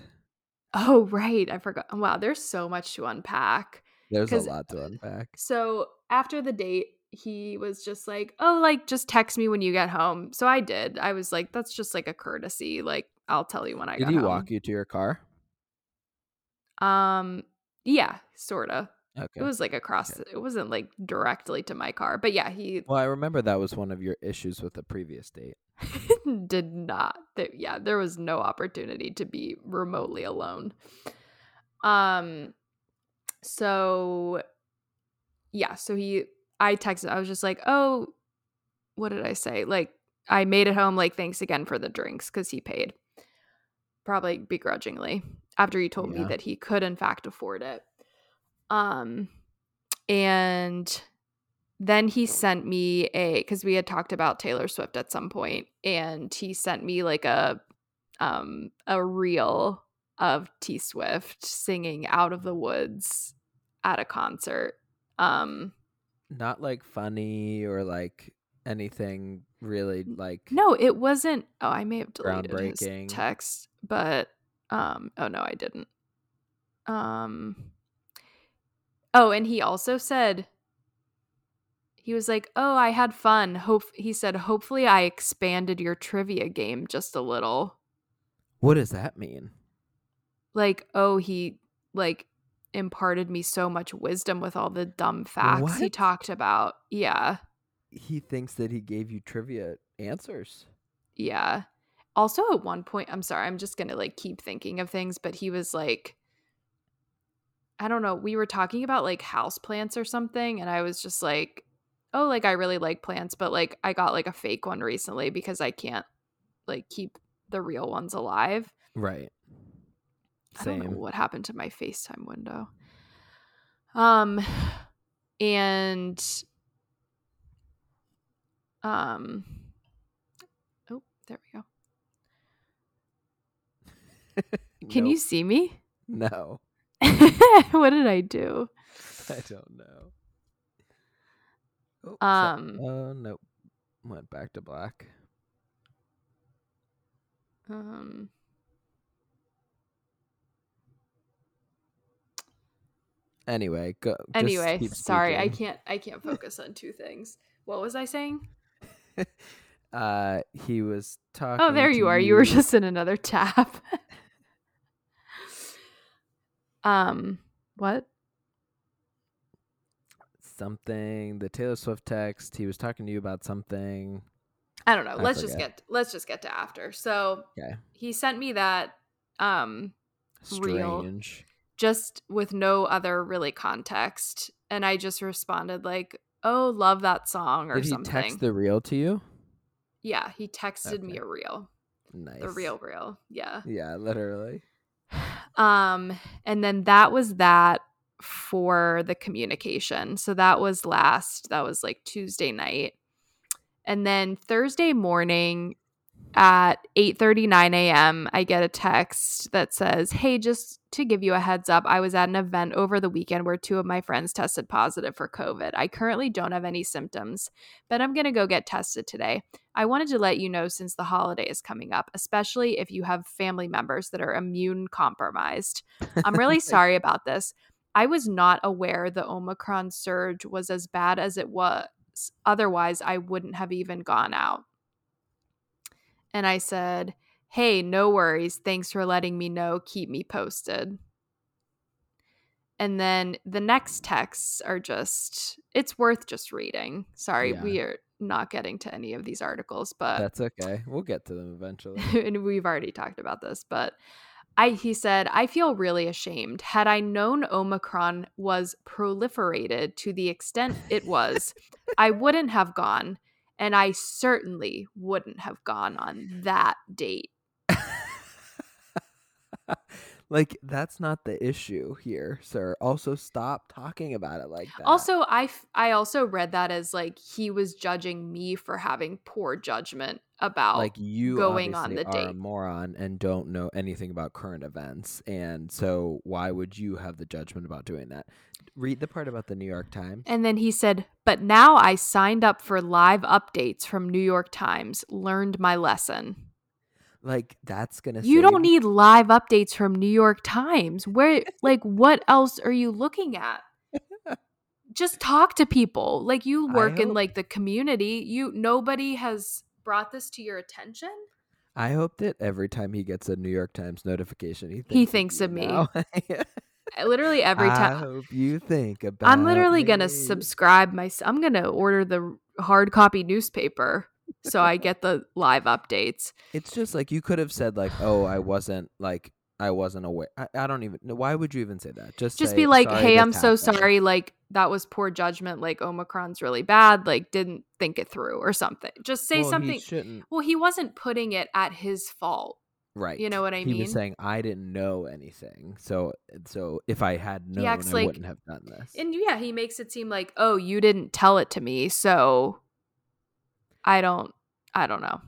oh right i forgot wow there's so much to unpack
There's a lot to unpack.
So after the date, he was just like, "Oh, like just text me when you get home." So I did. I was like, "That's just like a courtesy. Like I'll tell you when I
Did he
home."
walk you to your car?
Um, yeah, sorta.
Okay.
It was like across.
Okay.
It wasn't like directly to my car, but yeah, he
well, I remember that was one of your issues with the previous date.
did not. There, yeah, there was no opportunity to be remotely alone. Um, so yeah, so he, I texted. I was just like, "Oh, what did I say? Like, I made it home. Like, thanks again for the drinks because he paid, probably begrudgingly after he told me that he could in fact afford it. Um, and then he sent me a because we had talked about Taylor Swift at some point, and he sent me like a um a reel of T Swift singing "Out of the Woods" at a concert. Um,
Not like funny or like anything really like
no, it wasn't. Oh, I may have deleted his text, but um, oh no, I didn't. Um, oh, and he also said he was like, "Oh, I had fun." Hope he said, "Hopefully, I expanded your trivia game just a little."
What does that mean?
Like, oh, he like imparted me so much wisdom with all the dumb facts he talked about. Yeah.
He thinks that he gave you trivia answers.
Yeah. Also at one point, I'm sorry, I'm just going to like keep thinking of things, but he was like I don't know, we were talking about like house plants or something and I was just like, "Oh, like I really like plants, but like I got like a fake one recently because I can't like keep the real ones alive."
Right.
I don't know
Same.
what happened to my FaceTime window. Um and um Oh, there we go. Can you see me?
No.
what did I do?
I don't know. Oh,
Um
oh nope. Went back to black.
um
Anyway, go.
anyway, sorry, I can't I can't focus on two things. What was I saying?
Uh, he was talking.
Oh, there you are. You were just in another tab. um, what?
something. The Taylor Swift text. He was talking to you about something.
I don't know.
I
let's just get let's just get to after. So
Okay.
he sent me that um Real. Just with no other really context, and I just responded like, "Oh, love that song" or
Did he
something.
text the real to you?
yeah, he texted me a reel,
Nice.
the real reel. Yeah.
Yeah, literally.
Um, and then that was that for the communication. So that was last, that was like Tuesday night. And then Thursday morning at 8:39 a.m., I get a text that says, "Hey, just to give you a heads up, I was at an event over the weekend where two of my friends tested positive for COVID. I currently don't have any symptoms, but I'm going to go get tested today. I wanted to let you know since the holiday is coming up, especially if you have family members that are immune compromised. I'm really sorry about this. I was not aware the Omicron surge was as bad as it was. Otherwise, I wouldn't have even gone out. And I said, Hey, no worries. Thanks for letting me know. Keep me posted. And then the next texts are just, it's worth just reading. Sorry,
Yeah.
we are not getting to any of these articles, but
That's okay. We'll get to them eventually.
and we've already talked about this, but I he said, I feel really ashamed. Had I known Omicron was proliferated to the extent it was, I wouldn't have gone, and I certainly wouldn't have gone on that date.
like that's not the issue here, sir. Also, stop talking about it like that.
Also, I f- I also read that as like he was judging me for having poor judgment about
like you
going on the
are a
date.
moron and don't know anything about current events, and so why would you have the judgment about doing that? Read the part about the New York Times.
And then he said, But now I signed up for live updates from New York Times, learned my lesson.
Like that's gonna.
You don't need live updates from New York Times. Where, like, what else are you looking at? Just talk to people. Like, you work in like the community. You nobody has brought this to your attention.
I hope that every time he gets a New York Times notification, he thinks,
He thinks
you
of me. Literally every time.
I hope you think about.
I'm literally gonna subscribe my. I'm gonna order the hard copy newspaper so I get the live updates.
It's just like you could have said like, "Oh, I wasn't like I wasn't aware." I, I don't even. know. Why would you even say that? Just
just
say,
be like, hey, I'm so
happened."
sorry. Like, that was poor judgment. Like, Omicron's really bad. Like, didn't think it through or something. Just say
Well,
something.
shouldn't.
well, he wasn't putting it at his fault.
Right.
You know what I
he
mean?
was saying I didn't know anything. So so if I had known, I
like-
wouldn't have done this.
And yeah, he makes it seem like, oh, you didn't tell it to me. So I don't, I don't know.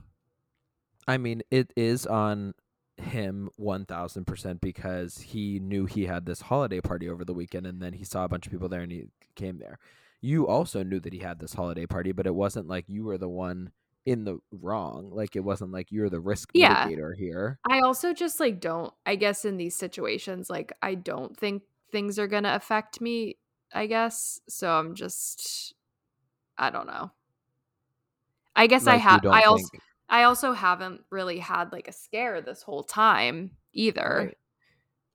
I mean, it is on him 1000% because he knew he had this holiday party over the weekend and then he saw a bunch of people there and he came there. You also knew that he had this holiday party, but it wasn't like you were the one in the wrong. Like it wasn't like you're the risk
Yeah.
mitigator here.
I also just like don't, I guess in these situations, like, I don't think things are going to affect me, I guess. So I'm just, I don't know. I guess I
Like, you
have, I also,
think-
I also haven't really had like a scare this whole time either.
Right.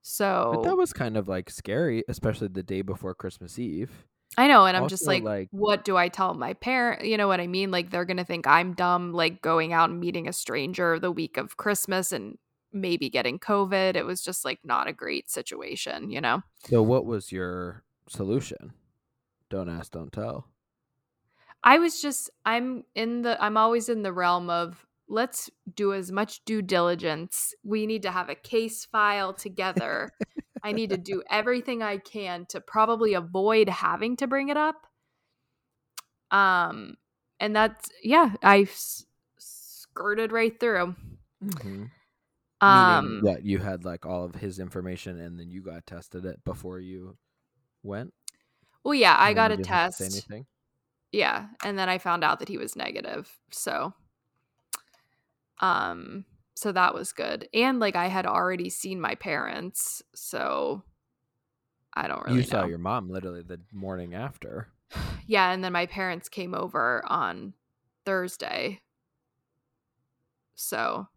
So
But that was kind of like scary, especially the day before Christmas Eve.
I know, and I'm just like,
like-
what do I tell my parent? You know what I mean? Like they're gonna think I'm dumb, like going out and meeting a stranger the week of Christmas and maybe getting COVID. It was just like not a great situation, you know?
So what was your solution? Don't ask, don't tell.
I was just I'm in the I'm always in the realm of let's do as much due diligence. We need to have a case file together. I need to do everything I can to probably avoid having to bring it up. Um and that's yeah, I s- skirted right through.
Mm-hmm.
Um
Meaning what you had like all of his information and then you got tested it before you went.
well yeah, I got a
to say
test.
anything?
Yeah, and then I found out that he was negative. So um so that was good. And like I had already seen my parents, so I don't really
you saw
know.
your mom literally the morning after.
Yeah, and then my parents came over on Thursday. So,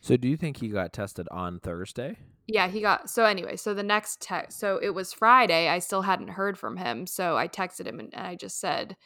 So do you think he got tested on Thursday?
Yeah, he got so anyway, so the next text so it was Friday, I still hadn't heard from him, so I texted him and, and I just said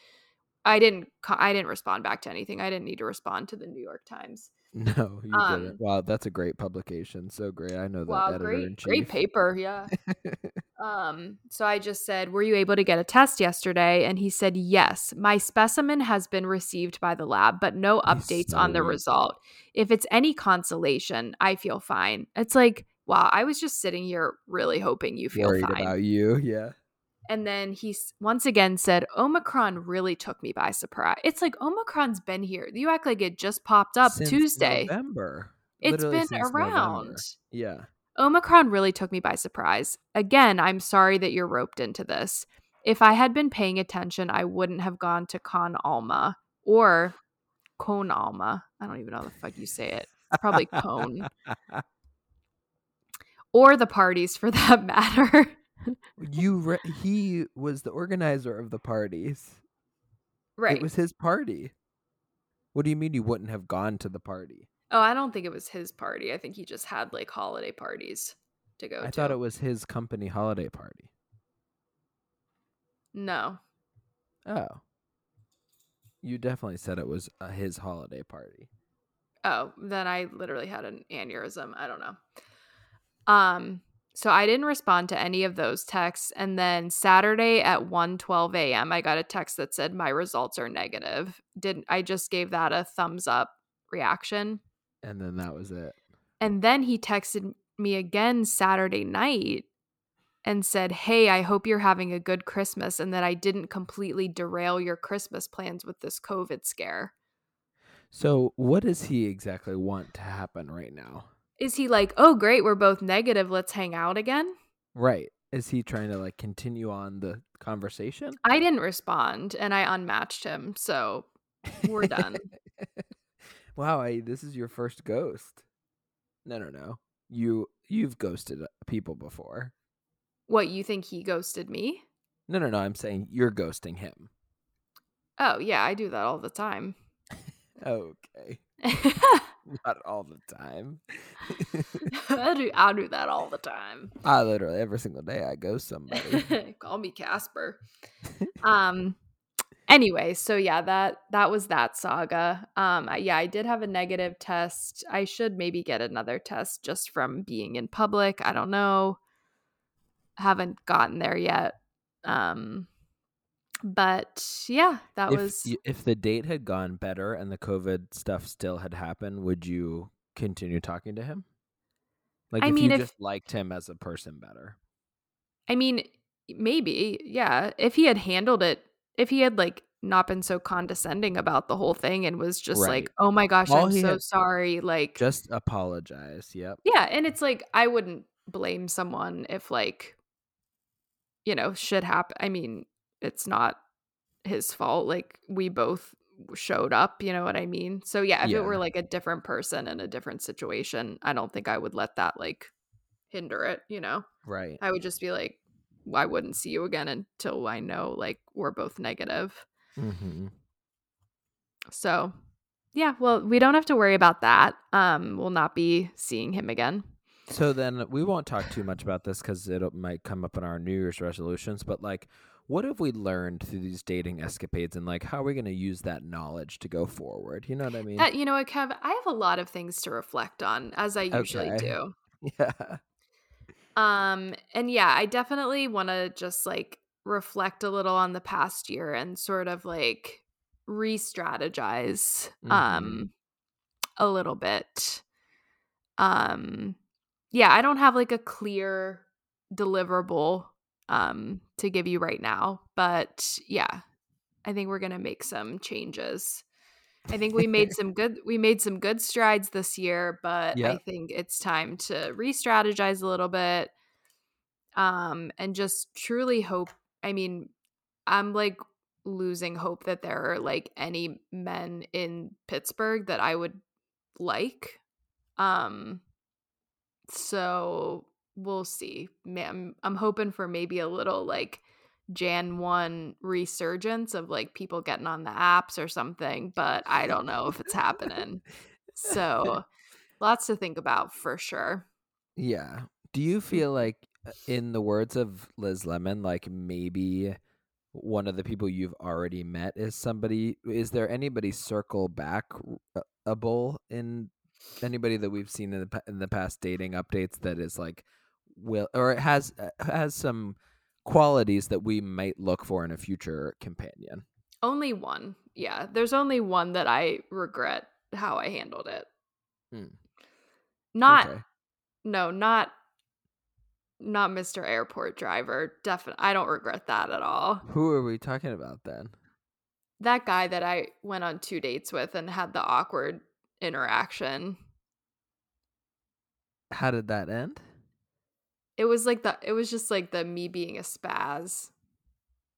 I didn't I didn't respond back to anything. I didn't need to respond to the New York Times.
No, you
Um,
didn't. Wow, that's a great publication. So great. I know that
Wow,
editor in
great great paper, yeah. Um, so I just said, Were you able to get a test yesterday? And he said, Yes. My specimen has been received by the lab, but no updates
so
on the
weak.
result. If it's any consolation, I feel fine. It's like, wow, I was just sitting here really hoping you feel
Worried
fine.
about you. Yeah.
And then he once again said, Omicron really took me by surprise. It's like Omicron's been here. You act like it just popped up
Since
Tuesday.
November.
It's
Literally
been
since November.
around.
Yeah.
Omicron really took me by surprise. Again, I'm sorry that you're roped into this. If I had been paying attention, I wouldn't have gone to Con Alma or Cone Alma. I don't even know how the fuck you say it. Probably Cone. or the parties for that matter.
you re- he was the organizer of the parties.
right.
It was his party. What do you mean you wouldn't have gone to the party?
oh, I don't think it was his party. I think he just had like holiday parties to go to.
I
to.
thought it was his company holiday party.
No.
Oh. You definitely said it was uh, his holiday party.
Oh, then I literally had an aneurysm. I don't know. Um, so I didn't respond to any of those texts. And then Saturday at 1 a.m., I got a text that said my results are negative. Didn't I just gave that a thumbs up reaction?
And then that was it.
And then he texted me again Saturday night and said, Hey, I hope you're having a good Christmas and that I didn't completely derail your Christmas plans with this COVID scare.
So, what does he exactly want to happen right now?
Is he like, Oh, great, we're both negative. Let's hang out again?
Right. Is he trying to like continue on the conversation?
I didn't respond and I unmatched him. So we're done.
wow, I, this is your first ghost. No, no, no. You you've ghosted uh, people before.
what, you think he ghosted me?
No, no, no. I'm saying you're ghosting him.
Oh, yeah, I do that all the time.
Okay. Not all the time.
I, do, I do that all the time.
I literally every single day I go somebody.
Call me Casper. um anyway, so yeah, that that was that saga. Um I- yeah, I did have a negative test. I should maybe get another test just from being in public. I don't know. Haven't gotten there yet. Um but yeah, that
if
was
if the date had gone better and the COVID stuff still had happened, would you continue talking to him? Like
I
if
mean,
you
if-
just liked him as a person better.
I mean, maybe, yeah. If he had handled it, if he had like not been so condescending about the whole thing and was just
Right.
like, "Oh my gosh,
All
I'm so
had-
sorry," like
Just apologize. Yep.
Yeah, and it's like I wouldn't blame someone if like you know, shit happen. I mean, it's not his fault. Like we both showed up, you know what I mean? So yeah, if
Yeah.
it were like a different person in a different situation, I don't think I would let that like hinder it, you know.
Right.
I would just be like I wouldn't see you again until I know like we're both negative.
hmm
So, yeah, well, we don't have to worry about that. Um we'll not be seeing him again.
So then we won't talk too much about this because it might come up in our New Year's resolutions. But like, what have we learned through these dating escapades, and like, how are we going to use that knowledge to go forward? You know what I mean?
That, you know what, Kev? I have a lot of things to reflect on, as I usually
Okay.
do.
yeah.
Um, and yeah, I definitely want to just like reflect a little on the past year and sort of like re-strategize
Mhm.
um a little bit. Um yeah, I don't have like a clear deliverable um to give you right now, but yeah, I think we're going to make some changes. I think we made some good we made some good strides this year, but I think it's time to re-strategize a little bit um and just truly hope I mean, I'm like losing hope that there are like any men in Pittsburgh that I would like. Um so we'll see. I'm I'm hoping for maybe a little like Jan 1 resurgence of like people getting on the apps or something, but I don't know if it's happening. So, lots to think about for sure.
Yeah. Do you feel
Mhm.
like, uh, in the words of Liz Lemon, like maybe one of the people you've already met is somebody? Is there anybody circle back a bull in anybody that we've seen in the in the past dating updates that is like will or it has uh, has some qualities that we might look for in a future companion?
Only one. Yeah, there's only one that I regret how I handled it.
Hmm.
Not
Okay.
no, not not Mr. Airport Driver. Definitely I don't regret that at all.
Who are we talking about then?
That guy that I went on two dates with and had the awkward interaction.
How did that end?
It was like the it was just like the me being a spaz.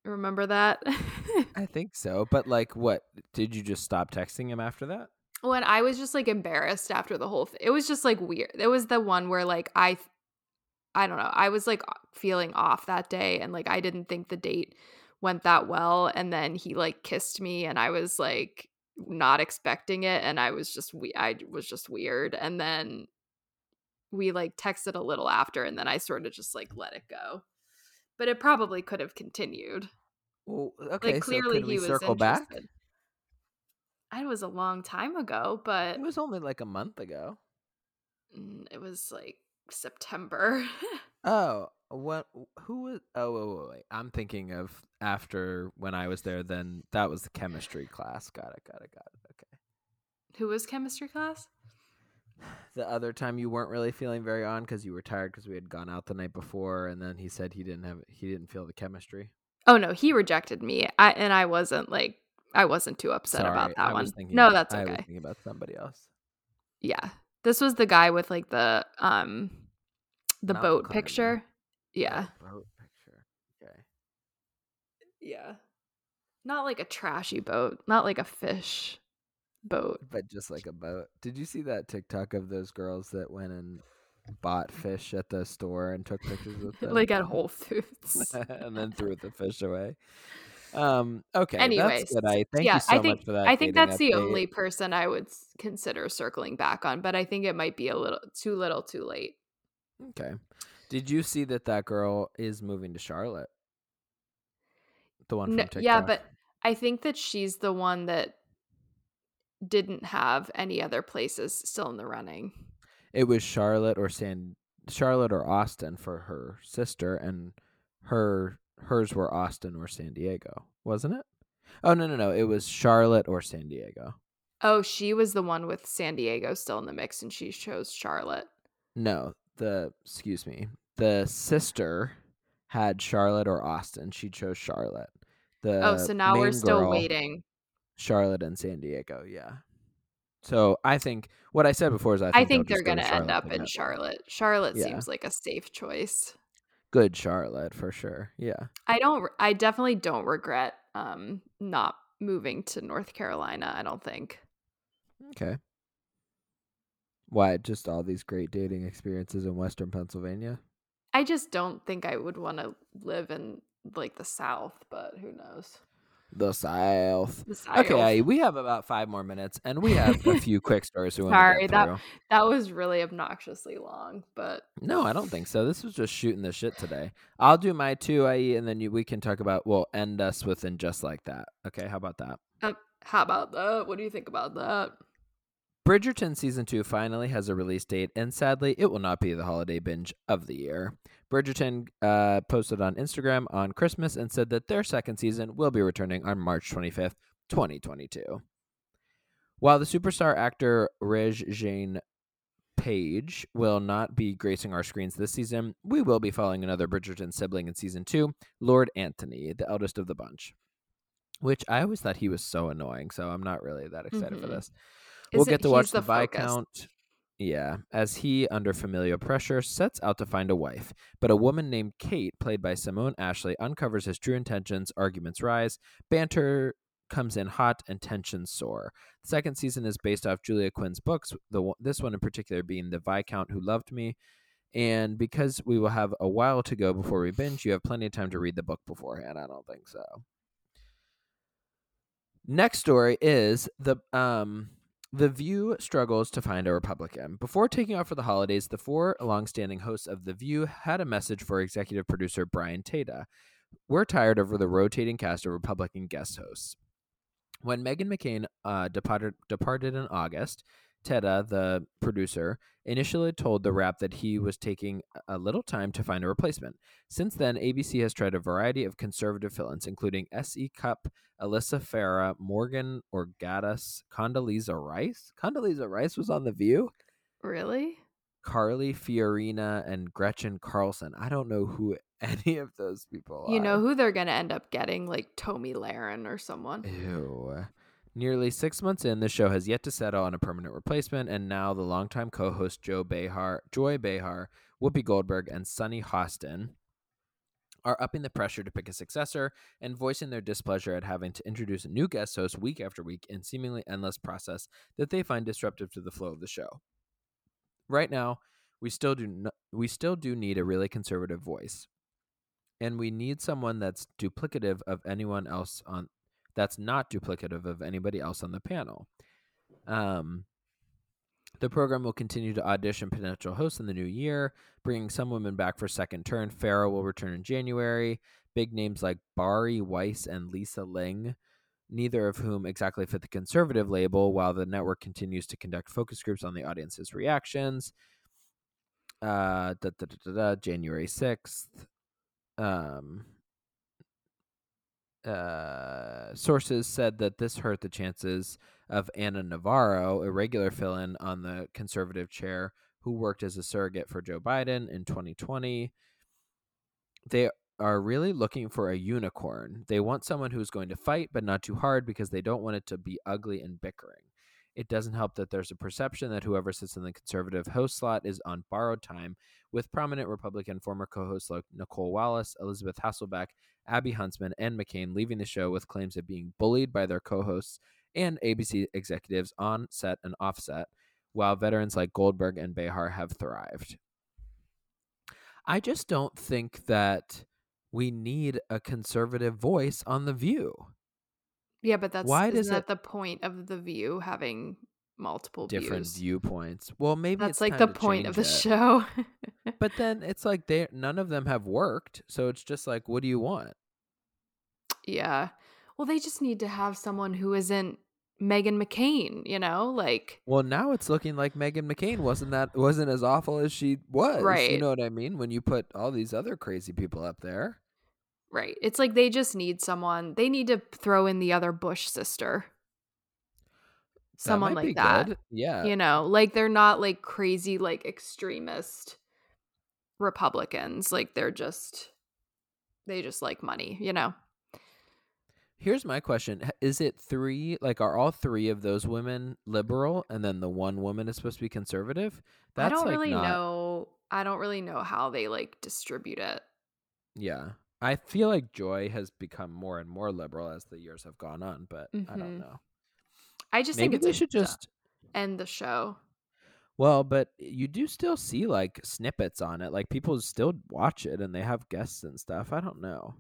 Remember that?
I think so, but like, what did you just stop texting him after that?
when I was just like embarrassed after the whole thing. It was just like weird. It was the one where like I I don't know. I was like feeling off that day and like I didn't think the date went that well and then he like kissed me and I was like not expecting it and I was just we I was just weird and then we like texted a little after and then I sort of just like let it go. But it probably could have continued.
Well, okay,
Like
so
clearly
could
he was
circle back?
It was a long time ago, but
It was only like a month ago.
mm, it was like September.
Oh, what? Who was? Oh, wait, wait, wait. I'm thinking of after when I was there. Then that was the chemistry class. Got it. Got it. Got it. Okay.
Who was chemistry class?
The other time you weren't really feeling very on because you were tired because we had gone out the night before, and then he said he didn't have he didn't feel the chemistry.
Oh no, he rejected me. I and I wasn't like I wasn't too upset
Sorry,
about that one. No,
about-
that's
I was
okay.
thinking about somebody else.
Yeah. This was the guy with like the um the
Mountain
boat picture. Yeah.
Boat picture. Okay.
Yeah. Not like a trashy boat, not like a fish boat.
But just like a boat. Did you see that TikTok of those girls that went and bought fish at the store and took pictures with them?
like at Whole Foods.
and then threw the fish away. Um. Okay.
Anyways,
that's good. I thank
yeah,
you so
I think
much for that.
I think that's the only person I would consider circling back on, but I think it might be a little too little, too late.
Okay. Did you see that that girl is moving to Charlotte? The one from
No,
TikTok.
yeah, but I think that she's the one that didn't have any other places still in the running.
it was Charlotte or San Charlotte or Austin for her sister, and her hers were Austin or San Diego, wasn't it? Oh no no no! It was Charlotte or San Diego.
Oh, she was the one with San Diego still in the mix, and she chose Charlotte.
No, the excuse me. The sister had Charlotte or Austin. She chose Charlotte. Oh, the
oh, so now we're still
girl,
waiting.
Charlotte and San Diego. Yeah. So I think what I said before is I think,
I think they're going to end up in. Charlotte. Charlotte
Yeah.
seems like a safe choice.
Good Charlotte for sure. Yeah.
I don't. I definitely don't regret um not moving to North Carolina. I don't think.
Okay. Why? Just all these great dating experiences in Western Pennsylvania.
I just don't think I would want to live in like the South, but who knows?
The South.
The
Okay,
South.
Aye, we have about five more minutes, and we have a few quick stories we
Sorry, that- That was really obnoxiously long, but
No, I don't think so. This was just shooting the shit today. I'll do my two, IE, and then you, we can talk about. We'll end us with and just like that. Okay, how about that?
uh, how about that? What do you think about that?
Bridgerton season two finally has a release date, and sadly, it will not be the holiday binge of the year. Bridgerton uh, posted on Instagram on Christmas and said that their second season will be returning on March 25th, 2022. While the superstar actor Regé-Jean Page will not be gracing our screens this season, we will be following another Bridgerton sibling in season two, Lord Anthony, the eldest of the bunch. Which I always thought he was so annoying, so I'm not really that excited for
Mhm.
this. We'll get to watch the,
focus.
Viscount. Yeah, as he, under familial pressure, sets out to find a wife. But a woman named Kate, played by Simone Ashley, uncovers his true intentions, arguments rise, banter comes in hot, and tensions soar. The second season is based off Julia Quinn's books, the this one in particular being The Viscount Who Loved Me. And because we will have a while to go before we binge, you have plenty of time to read the book beforehand. I don't think so. Next story is the um the View struggles to find a Republican. Before taking off for the holidays, the four longstanding hosts of The View had a message for executive producer Brian Teta. We're tired of the rotating cast of Republican guest hosts. When Meghan McCain uh, departed, departed in August, Teta, the producer, initially told The Wrap that he was taking a little time to find a replacement. Since then, ABC has tried a variety of conservative fill-ins, including S.E. Cupp, Alyssa Farah, Morgan Ortagus, Condoleezza Rice. Condoleezza Rice was on The View.
Really?
Carly Fiorina and Gretchen Carlson. I don't know who any of those people are.
You know who they're gonna end up getting, like Tomi Lahren or someone.
Ew. Nearly six months in, the show has yet to settle on a permanent replacement, and now the longtime co-host Joe Behar, Joy Behar, Whoopi Goldberg, and Sunny Hostin are upping the pressure to pick a successor and voicing their displeasure at having to introduce a new guest hosts week after week in seemingly endless process that they find disruptive to the flow of the show. Right now, we still do no- we still do need a really conservative voice. And we need someone that's duplicative of anyone else on that's not duplicative of anybody else on the panel. Um, the program will continue to audition potential hosts in the new year, bringing some women back for second turn. Farah will return in January. Big names like Bari Weiss and Lisa Ling, neither of whom exactly fit the conservative label, while the network continues to conduct focus groups on the audience's reactions. Uh, da, da, da, January 6th. Um, uh, sources said that this hurt the chances of Ana Navarro, a regular fill in on the conservative chair who worked as a surrogate for Joe Biden in 2020. They are really looking for a unicorn. They want someone who's going to fight, but not too hard because they don't want it to be ugly and bickering. It doesn't help that there's a perception that whoever sits in the conservative host slot is on borrowed time, with prominent Republican former co hosts like Nicolle Wallace, Elisabeth Hasselbeck, Abby Huntsman, and McCain leaving the show with claims of being bullied by their co hosts and ABC executives on set and off set, while veterans like Goldberg and Behar have thrived. I just don't think that we need a conservative voice on The View.
Yeah, but that's
Why
isn't that
it-
the point of the view having multiple
Different
views?
viewpoints. Well, maybe
That's like the point of the
it.
show.
But then it's like they none of them have worked, so it's just like, what do you want?
Yeah. Well, they just need to have someone who isn't Meghan McCain, you know? Like
Well, now it's looking like Meghan McCain wasn't that wasn't as awful as she was.
Right.
You know what I mean? When you put all these other crazy people up there.
right. It's like they just need someone. They need to throw in the other Bush sister. Someone
be
like that.
good. Yeah.
You know, like they're not like crazy like extremist Republicans. Like they're just they just like money, you know.
Here's my question. Is it three like are all three of those women liberal and then the one woman is supposed to be conservative?
I don't
like,
really
not-
know I don't really know how they like distribute it.
Yeah. I feel like Joy has become more and more liberal as the years have gone on, but I
Mhm.
don't know.
I just
Maybe
think
they should just
end the show.
Well, but you do still see like snippets on it. Like people still watch it and they have guests and stuff. I don't know.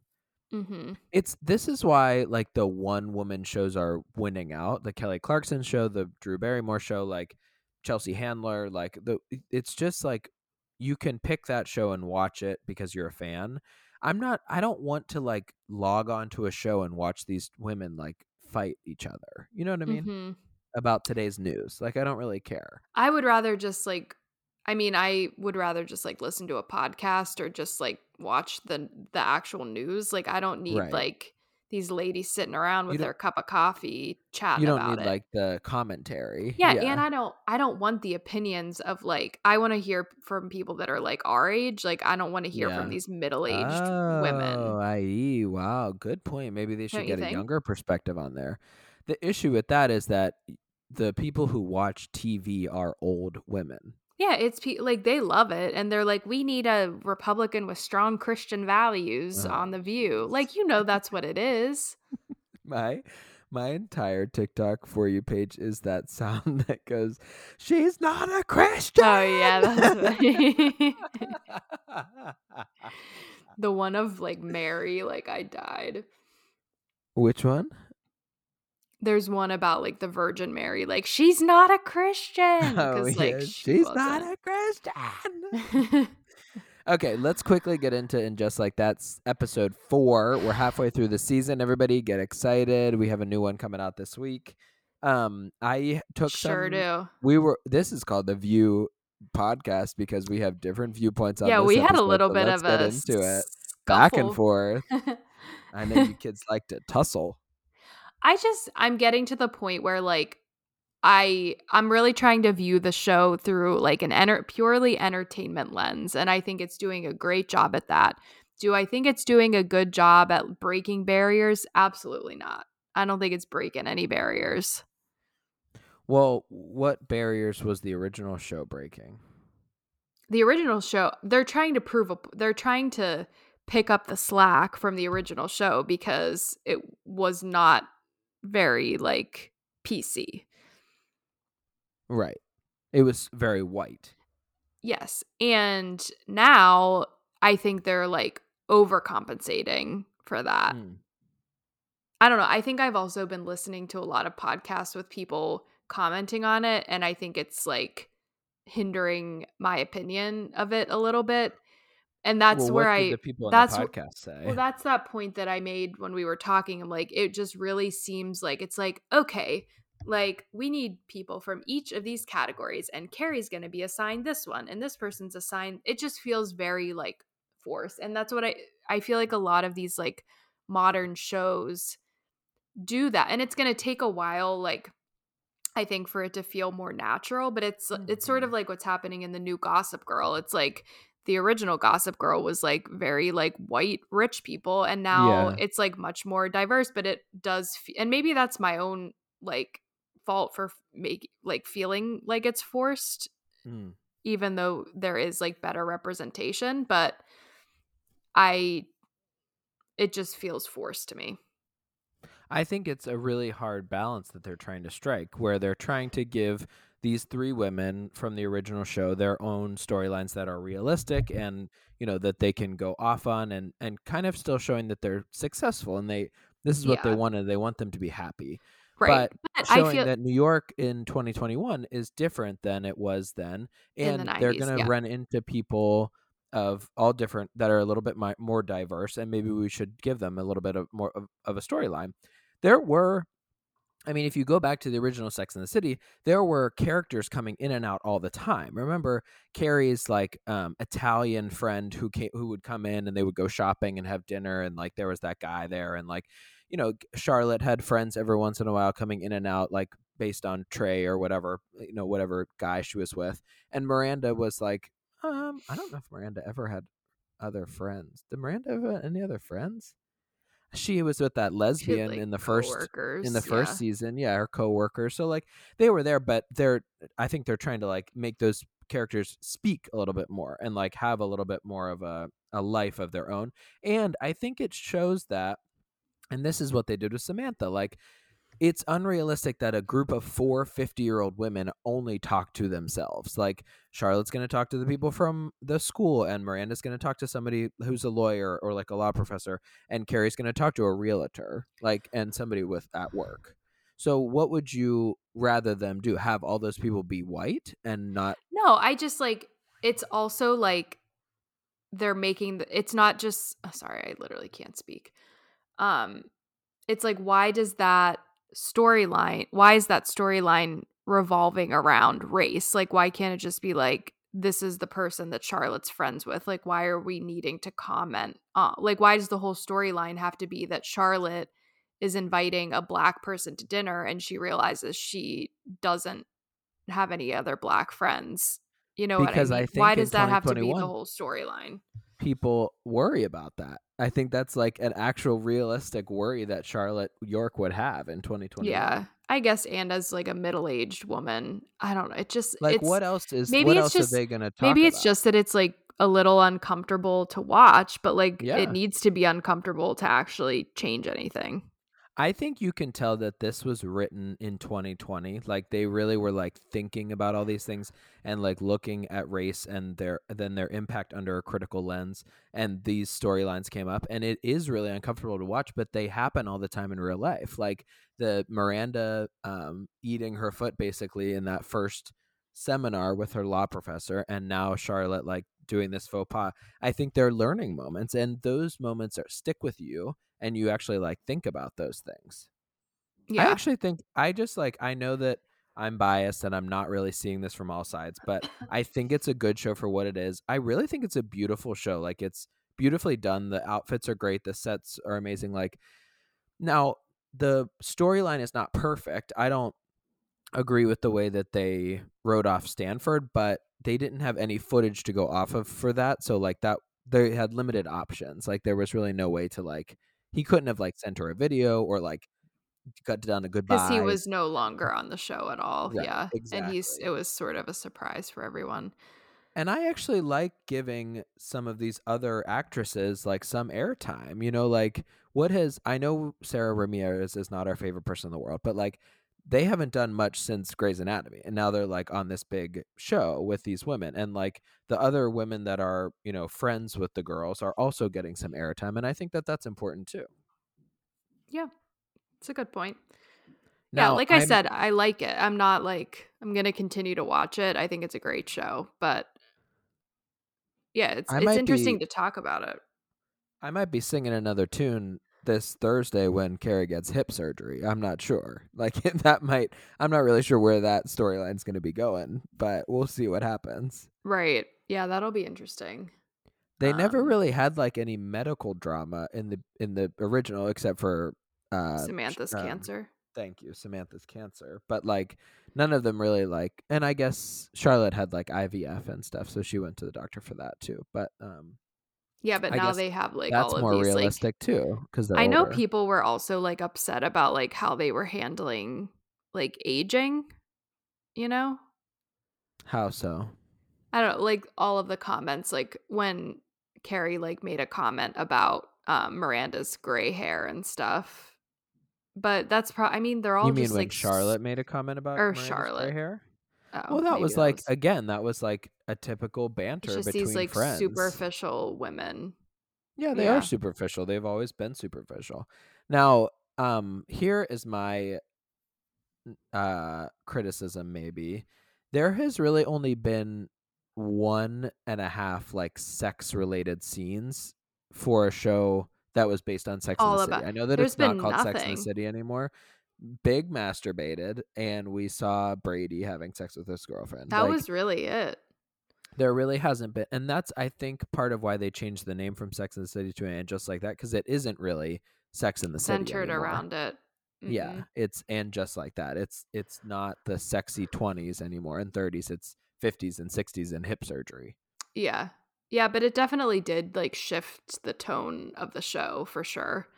Mm-hmm.
It's this is why like the one woman shows are winning out. The Kelly Clarkson show, the Drew Barrymore show, like Chelsea Handler, like the it's just like you can pick that show and watch it because you're a fan. I'm not I don't want to like log on to a show and watch these women like fight each other. You know what I mean?
hmm
About today's news. Like I don't really care.
I would rather just like I mean, I would rather just like listen to a podcast or just like watch the the actual news. Like I don't need
Right.
like these ladies sitting around with their cup of coffee chatting
You don't
about
need
it.
like the commentary.
yeah, and I don't I don't want the opinions of like I want to hear from people that are like our age. Like I don't want to hear
Yeah.
from these middle-aged women.
oh,
women.
I.e. Wow, good point. Maybe they should
Don't you
get a
think?
younger perspective on there. The issue with that is that the people who watch TV are old women.
Yeah, it's pe- like they love it and they're like we need a Republican with strong Christian values on the view. Like you know that's what it is.
My my entire TikTok for you page is that sound that goes, "She's not a Christian."
Oh yeah, that's the one of like Mary, like I died.
Which one?
There's one about like the Virgin Mary, like she's not a Christian
Oh,
because like
yeah,
she
she's not
wasn't.
a Christian. Okay, let's quickly get into and just like that's episode four. We're halfway through the season. Everybody get excited. We have a new one coming out this week. Um, I took
sure
some.
do.
We were. This is called the View podcast because we have different viewpoints on.
Yeah, we had a little
so
bit of
get
a
into it. Back and forth. I know you kids like to tussle.
I just I'm getting to the point where like I I'm really trying to view the show through like an enter- purely entertainment lens and I think it's doing a great job at that. Do I think it's doing a good job at breaking barriers? Absolutely not. I don't think it's breaking any barriers.
Well, what barriers was the original show breaking?
The original show, they're trying to prove a, they're trying to pick up the slack from the original show because it was not very like PC.
Right. It was very white.
Yes. And now I think they're like overcompensating for that.
Mm.
I don't know. I think I've also been listening to a lot of podcasts with people commenting on it. And I think it's like hindering my opinion of it a little bit. And that's
Well,
where I.
the people on
that's
podcast say.
Well, that's that point that I made when we were talking. I'm like, it just really seems like it's like, okay, like we need people from each of these categories, and Carrie's going to be assigned this one, and this person's assigned. It just feels very like forced, and that's what I I feel like a lot of these like modern shows do that, and it's going to take a while, like. I think for it to feel more natural, but it's it's sort of
Mhm.
like what's happening in the new Gossip Girl. It's like the original Gossip Girl was like very like white rich people, and now
Yeah.
it's like much more diverse. But it does, fe- and maybe that's my own like fault for make like feeling like it's forced,
Mm.
even though there is like better representation. But I, it just feels forced to me.
I think it's a really hard balance that they're trying to strike, where they're trying to give these three women from the original show their own storylines that are realistic and you know that they can go off on and and kind of still showing that they're successful and they this is what they
Yeah.
wanted they want them to be happy
Right.
but
I
showing
feel
that New York in 2021 is different than it was then,
In the
and they're going to
yeah.
run into people of all different that are a little bit more diverse, and maybe we should give them a little bit of more of, of a storyline. There were, I mean, if you go back to the original Sex in the City, there were characters coming in and out all the time. Remember Carrie's like um, Italian friend who came, who would come in and they would go shopping and have dinner, and like there was that guy there, and like you know, Charlotte had friends every once in a while coming in and out, like based on Trey or whatever, you know, whatever guy she was with. And Miranda was like, um, I don't know if Miranda ever had other friends. Did Miranda have any other friends? She was with that
She had,
lesbian
like,
in the first in the first
yeah.
season. Yeah, her coworkers. So like they were there, but they're I think they're trying to like make those characters speak a little bit more and like have a little bit more of a, a life of their own. And I think it shows that and this is what they did with Samantha. Like it's unrealistic that a group of four 50 year old women only talk to themselves. Like Charlotte's going to talk to the people from the school, and Miranda's going to talk to somebody who's a lawyer or like a law professor, and Carrie's going to talk to a realtor, like, and somebody with at work. So, what would you rather them do? Have all those people be white and not?
No, I just like it's also like they're making the, it's not just oh, sorry, I literally can't speak. Um it's like why does that storyline why is that storyline revolving around race? Like why can't it just be like this is the person that Charlotte's friends with? Like why are we needing to comment? Uh, like why does the whole storyline have to be that Charlotte is inviting a black person to dinner and she realizes she doesn't have any other black friends. You know
Because
what
I
I mean?
think
Why does that have to be the whole storyline?
People worry about that. I think that's like an actual realistic worry that Charlotte York would have in 2020.
Yeah. I guess and as like a middle-aged woman, I don't know. It just
Like
it's
what else is
maybe
what
it's
else
just-
are they going to talk
maybe it's
about?
just that it's like a little uncomfortable to watch, but like
Yeah.
it needs to be uncomfortable to actually change anything.
I think you can tell that this was written in 2020. Like they really were like thinking about all these things and like looking at race and their then their impact under a critical lens. And these storylines came up, and it is really uncomfortable to watch, but they happen all the time in real life. Like the Miranda um, eating her foot basically in that first seminar with her law professor, and now Charlotte like doing this faux pas. I think they're learning moments, and those moments are stick with you, and you actually like think about those things. I actually think I just like I know that I'm biased and I'm not really seeing this from all sides, but I think it's a good show for what it is. I really think it's a beautiful show. Like it's beautifully done. The outfits are great. The sets are amazing. Like now the storyline is not perfect. I don't agree with the way that they wrote off Stanford, but they didn't have any footage to go off of for that. So like that they had limited options. Like there was really no way to like he couldn't have like sent her a video or like got down a goodbye.
Because he was no longer on the show at all.
Right,
yeah. exactly. And he's it was sort of a surprise for everyone.
And I actually like giving some of these other actresses like some airtime. You know, like what has I know Sara Ramirez is not our favorite person in the world, but like they haven't done much since Grey's Anatomy, and now they're like on this big show with these women, and like the other women that are you know friends with the girls are also getting some airtime, and I think that that's important too.
Yeah. It's a good point.
Now,
yeah, like I
I'm-
said, I like it. I'm not like I'm gonna continue to watch it. I think it's a great show, but yeah, it's
I
it's interesting
be-
to talk about it.
I might be singing another tune this Thursday when Carrie gets hip surgery. I'm not sure. Like that might I'm not really sure where that storyline's going to be going, but we'll see what happens.
Right. Yeah, that'll be interesting.
They never
Um,
really had like any medical drama in the in the original except for uh
Samantha's
um,
cancer.
Thank you, Samantha's cancer. But like none of them really like and I guess Charlotte had like IVF and stuff, so she went to the doctor for that too. But um
Yeah, but
I
now they have like
that's
all of
more
these like
realistic too cuz
I know people were also like upset about like how they were handling like aging, you know?
How so?
I don't like all of the comments, like when Carrie like made a comment about um, Miranda's gray hair and stuff. But that's pro. I mean, they're all
you mean
just
when
like
Charlotte made a comment about
or
Miranda's gray
Charlotte.
hair?
Oh,
well, that was like again, that was like a typical banter between
these like
friends.
superficial women.
Yeah, they
yeah.
are superficial. They've always been superficial. Now, um, here is my uh criticism. Maybe there has really only been one and a half like sex related scenes for a show that was based on Sex
All
in the
about-
City. I know that
there's
it's not called Sex in the. City anymore. Big masturbated, and we saw Brady having sex with his girlfriend.
That
Like,
was really it.
there really hasn't been and that's i think part of why they changed the name from sex in the city to and just like that because it isn't really sex in the city
Centered
anymore.
around it.
yeah
Mhm.
it's and just like that it's it's not the sexy 20s anymore and 30s it's 50s and 60s and hip surgery
Yeah. Yeah, but it definitely did like shift the tone of the show for sure.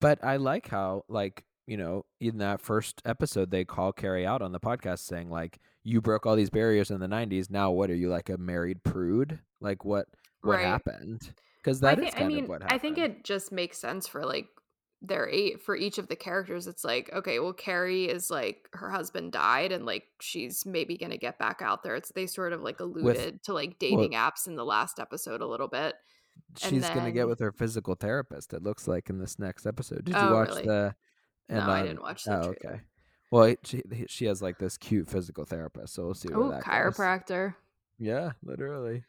but i like how like you know in that first episode they call carrie out on the podcast saying like you broke all these barriers in the 90s now what are you like a married prude like what what
Right.
happened because that is kind
I mean,
of what happened
I think it just makes sense for like their eight for each of the characters it's like okay well carrie is like her husband died and like she's maybe gonna get back out there it's they sort of like alluded to like dating apps in the last episode a little bit
She's gonna get with her physical therapist. It looks like in this next episode. Did you
Oh,
watch
really?
the?
No, I didn't watch that.
Oh,
trailer.
okay. Well, it- she she has like this cute physical therapist, so we'll see
oh
that goes.
chiropractor
Yeah, literally.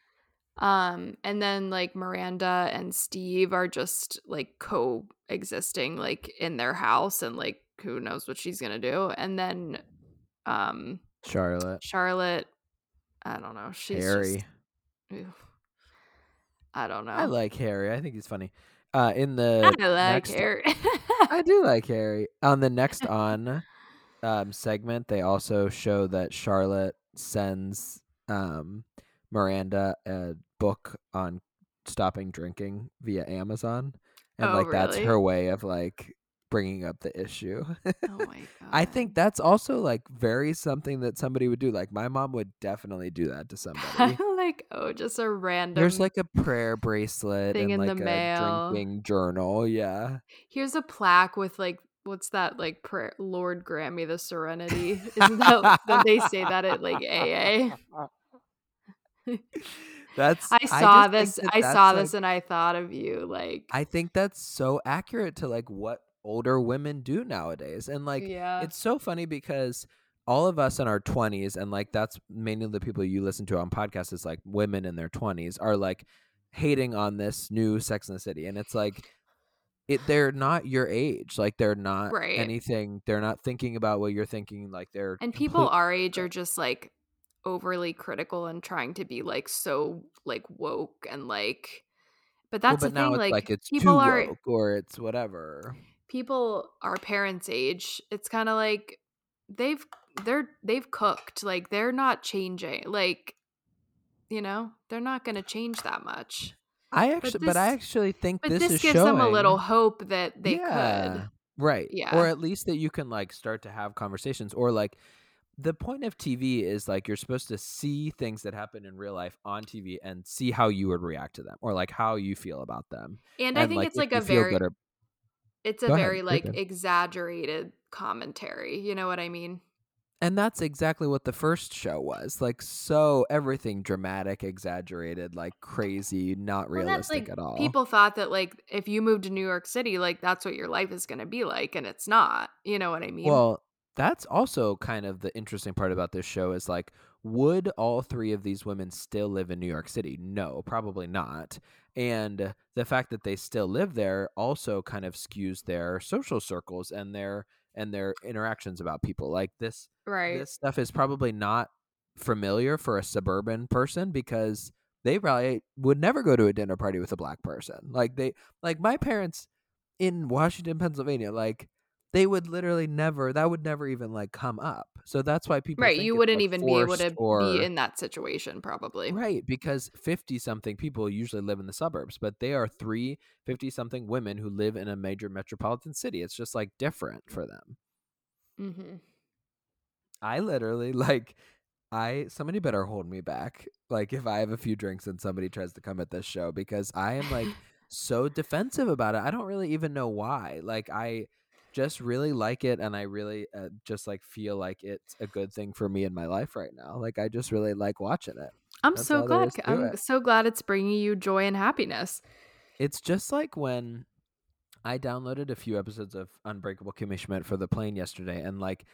um and then like miranda and steve are just like coexisting like in their house and like who knows what she's gonna do and then um
Charlotte,
charlotte i don't know she's
Harry.
just i don't know
I like Harry. I think he's funny. Uh, in the
I like Harry.
I do like Harry. On the next on um, segment, they also show that Charlotte sends um, Miranda a book on stopping drinking via Amazon, and
Oh,
like that's her way of like bringing up the issue.
oh my god.
I think that's also like very something that somebody would do. Like my mom would definitely do that to somebody.
Like oh, just a random.
There's like a prayer bracelet
thing
and
in
like
the
a
mail.
drinking journal. Yeah.
here's a plaque with like what's that like prayer, Lord grant me the serenity. Isn't that don't they say that at like AA?
That's
I saw
think
this.
that
I saw
like-
this and I thought of you. Like
I think that's so accurate to like what older women do nowadays. And like
yeah,
it's so funny because all of us in our 20s and like that's mainly the people you listen to on podcasts is like women in their 20s are like hating on this new Sex in the City and it's like it they're not your age like they're not
Right.
anything they're not thinking about what you're thinking like they're
and people
complete-
our age are just like overly critical and trying to be like so like woke and like. But
Well,
that's
but
the thing. Like,
like it's
people
too
are
woke or it's whatever
people our parents age it's kind of like they've they're they've cooked like they're not changing like you know they're not going to change that much
I actually but, I actually think
but
this,
this,
is
gives
showing
them a little hope that they
Yeah,
could
Right.
Yeah.
Or at least that you can like start to have conversations or like the point of TV is like you're supposed to see things that happen in real life on TV and see how you would react to them or like how you feel about them.
and, i think
like,
it's like a very it's a
ahead,
very
you're
like exaggerated commentary you know what i mean
and that's exactly what the first show was. Like so everything dramatic, exaggerated, like crazy, not
Well,
realistic
like,
at all.
people thought that like if you moved to new york city like that's what your life is going to be like and it's not you know what i mean
Well, that's also kind of the interesting part about this show is like, would all three of these women still live in New York City? No, probably not. And the fact that they still live there also kind of skews their social circles and their and their interactions about people. Like this
right
this stuff is probably not familiar for a suburban person because they probably would never go to a dinner party with a black person. Like they like my parents in Washington, Pennsylvania, like they would literally never that would never even like come up. So that's why people
right you wouldn't
like,
even be able to
or,
be in that situation probably
Right, because 50 something people usually live in the suburbs, but they are three 50 something women who live in a major metropolitan city. It's just like different for them.
mm-hmm.
I literally like I somebody better hold me back. Like if I have a few drinks and somebody tries to come at this show because I am like so defensive about it. I don't really even know why. Like I just really like it and I really uh, just like feel like it's a good thing for me in my life right now. Like I just really like watching it.
i'm
That's
so glad i'm
it.
so glad it's bringing you joy and happiness
It's just like when I downloaded a few episodes of Unbreakable Kimmy Schmidt for the plane yesterday, and like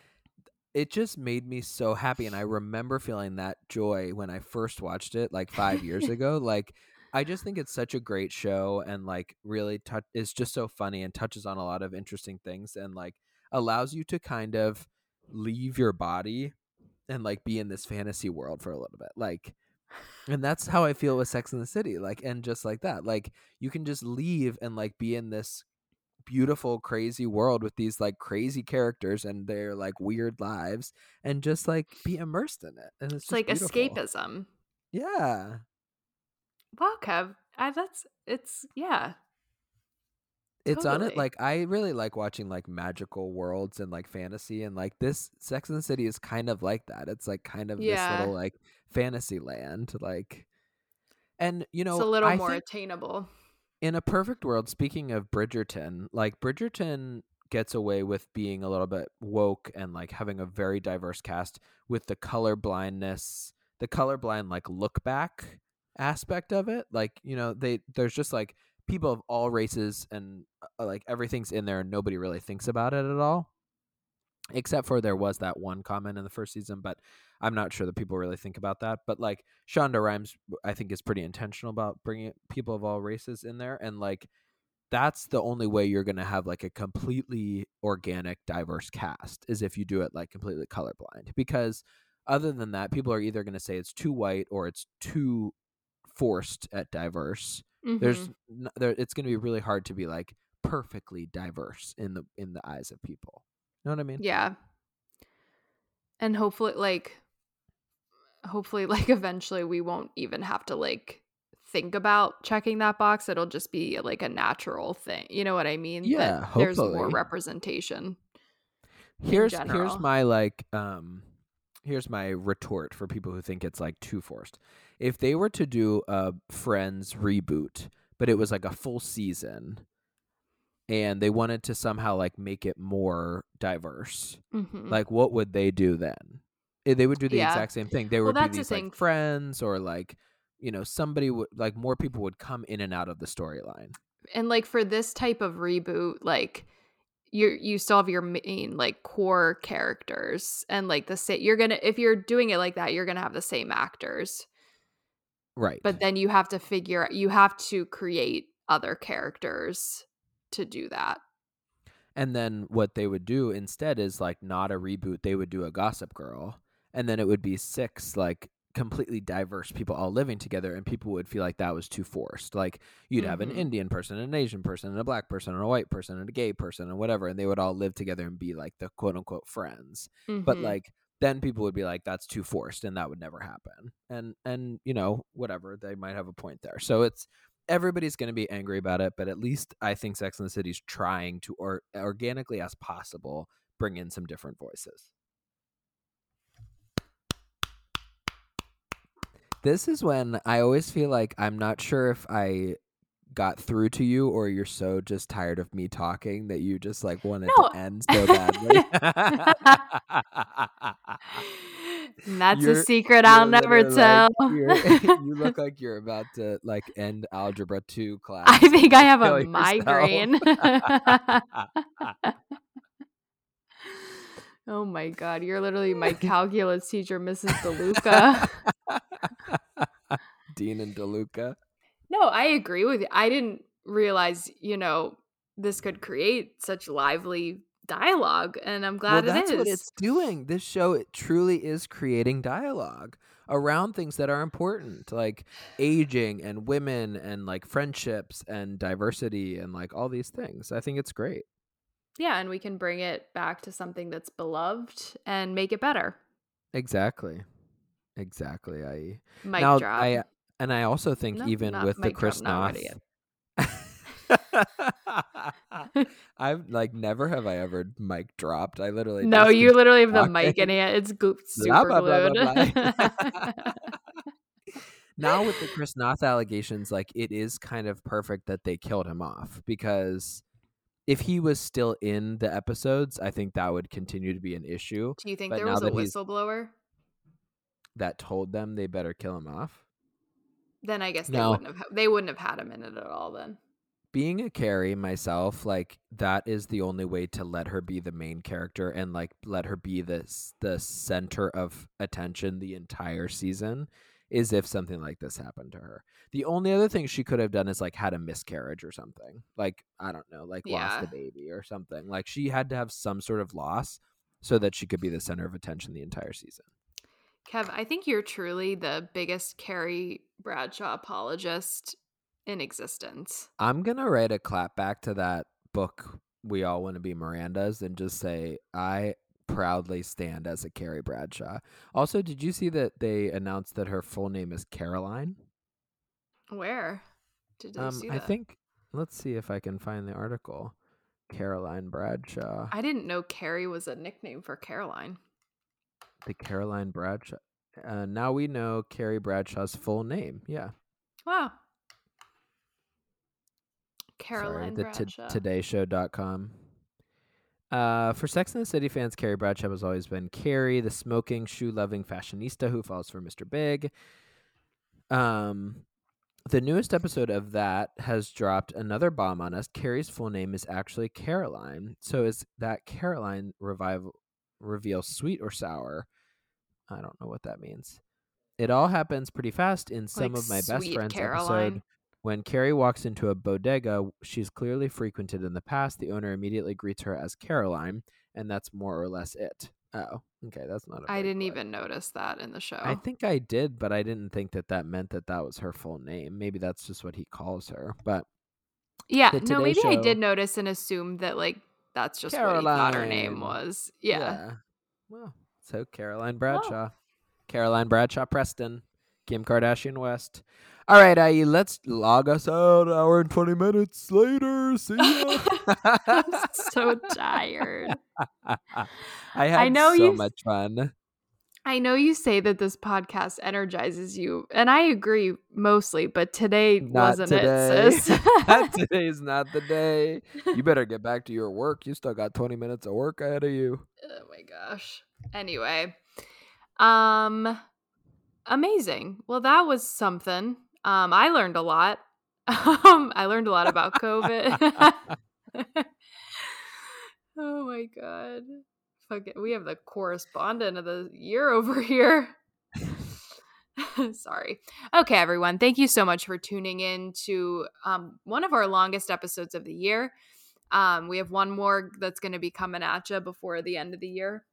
it just made me so happy. And I remember feeling that joy when I first watched it, like five years ago. Like I just think it's such a great show, and like really touch. is just so funny and touches on a lot of interesting things, and like allows you to kind of leave your body and like be in this fantasy world for a little bit, like. And that's how I feel with Sex in the City. Like, and just like that, like, you can just leave and like be in this beautiful, crazy world with these like crazy characters and their like weird lives and just like be immersed in it. And it's,
it's
just
like
beautiful.
escapism
Yeah.
Wow kev I, that's it's yeah
It's on it. Like, I really like watching like magical worlds and like fantasy. And like this Sex in the City is kind of like that. It's like kind of
Yeah.
this little like fantasy land. Like, and you know,
it's a little
I
more attainable
in a perfect world, speaking of Bridgerton, like Bridgerton gets away with being a little bit woke and like having a very diverse cast with the color blindness, the colorblind like look back aspect of it. Like, you know, they there's just like people of all races and uh, like everything's in there and nobody really thinks about it at all. Except for there was that one comment in the first season, but I'm not sure that people really think about that. But like Shonda Rhimes, I think is pretty intentional about bringing people of all races in there, and like that's the only way you're going to have like a completely organic, diverse cast is if you do it like completely colorblind. Because other than that, people are either going to say it's too white or it's too forced at diverse. There's
Mhm.
n- there, it's going to be really hard to be like perfectly diverse in the in the eyes of people. You know what I mean?
Yeah. And hopefully like hopefully like eventually we won't even have to like think about checking that box. It'll just be like a natural thing. You know what I mean? That
Yeah,
there's more representation.
here's here's my like um here's my retort for people who think it's like too forced. If they were to do a friends reboot but it was like a full season and they wanted to somehow like make it more diverse
Mhm.
like what would they do then? Eh, they would do the
Yeah.
exact same thing.
Well,
would be
that's the
these like friends or like you know somebody would like more people would come in and out of the storyline.
And like for this type of reboot like you you still have your main like core characters and like the same you're gonna if you're doing it like that you're gonna have the same actors
right
but then you have to figure you have to create other characters to do that
And then what they would do instead is like not a reboot, they would do a Gossip Girl. And then it would be six like completely diverse people all living together and people would feel like that was too forced. Like you'd have an
Mhm.
Indian person, an Asian person, and a black person, and a white person, and a gay person, and whatever, and they would all live together and be like the quote unquote friends. But
Mhm.
like then people would be like that's too forced and that would never happen. And and you know, whatever, they might have a point there. So it's everybody's going to be angry about it, but at least I think Sex and the City's trying to or organically as possible bring in some different voices. This is when I always feel like I'm not sure if I got through to you or you're so just tired of me talking that you just like wanted
No.
to end so badly.
That's
You're-
a secret i'll never tell
like- you're- look like you're about to like end algebra 2 class.
i think i have a migraine oh my god you're literally my calculus teacher mrs deluca
Dean and DeLuca.
No, I agree with you. I didn't realize, you know, this could create such lively dialogue, and I'm glad
well,
it
that's
is.
what it's doing. This show it truly is creating dialogue around things that are important, like aging and women and like friendships and diversity and like all these things. I think it's great.
yeah, and we can bring it back to something that's beloved and make it better.
Exactly. Exactly. I
Mic
now
drop.
I and I also think
No,
even with the Chris
not
Noth I've like never have I ever mic dropped. I literally
no, you literally have the mic in it. It's glu- super
blah, blah,
glued.
blah. now with the Chris Noth allegations, like it is kind of perfect that they killed him off because if he was still in the episodes, I think that would continue to be an issue
Do you think
But
there was a whistleblower?
That told them they better kill him off.
Then I guess they
No.
wouldn't have. They wouldn't have had him in it at all. Then.
being a Carrie myself, like that is the only way to let her be the main character and like let her be the the center of attention the entire season is if something like this happened to her. The only other thing she could have done is like had a miscarriage or something. Like I don't know, like lost a baby or something. Like she had to have some sort of loss so that she could be the center of attention the entire season.
Kev, I think you're truly the biggest Carrie Bradshaw apologist in existence.
I'm gonna write a clap back to that book. We all want to be Miranda's, and just say I proudly stand as a Carrie Bradshaw. Also, did you see that they announced that her full name is Caroline?
Where did you
Um,
see that?
I think. Let's see if I can find the article. Caroline Bradshaw.
I didn't know Carrie was a nickname for Caroline.
The Caroline Bradshaw. Uh, now we know Carrie Bradshaw's full name. Yeah.
Wow. Caroline
the
Bradshaw.
todayshow.com. Uh, for Sex and the City fans, Carrie Bradshaw has always been Carrie, the smoking, shoe loving fashionista who falls for Mr. Big. Um, the newest episode of that has dropped another bomb on us. Carrie's full name is actually Caroline. So is that Caroline revival reveal sweet or sour? I don't know what that means. It all happens pretty fast in some
Like
of my best
Sweet
friends
Caroline.
episode. When Carrie walks into a bodega she's clearly frequented in the past, the owner immediately greets her as Caroline, and that's more or less it. Oh, okay, that's not. a
I didn't even notice that in the show.
I think I did, but I didn't think that that meant that that was her full name. Maybe that's just what he calls her. But
yeah,
the
no,
Today
maybe I
Show-
did notice and assume that like that's just what he thought her name was. Yeah.
Well, so Caroline Bradshaw, Caroline Bradshaw Preston, Kim Kardashian West. All right, IE, let's log us out. Hour and twenty minutes later. See ya.
I'm so tired.
I had
know
so
you-
much fun.
I know you say that this podcast energizes you, and I agree mostly, but today
Not
wasn't
today.
it, sis?
Today's not the day. You better get back to your work. You still got 20 minutes of work ahead of you.
oh my gosh. Anyway, um, amazing. Well, that was something. Um, I learned a lot. Um, I learned a lot about COVID. oh my god. It. We have the correspondent of the year over here. Sorry. Okay, everyone. Thank you so much for tuning in to um, one of our longest episodes of the year. Um, we have one more that's going to be coming at you before the end of the year,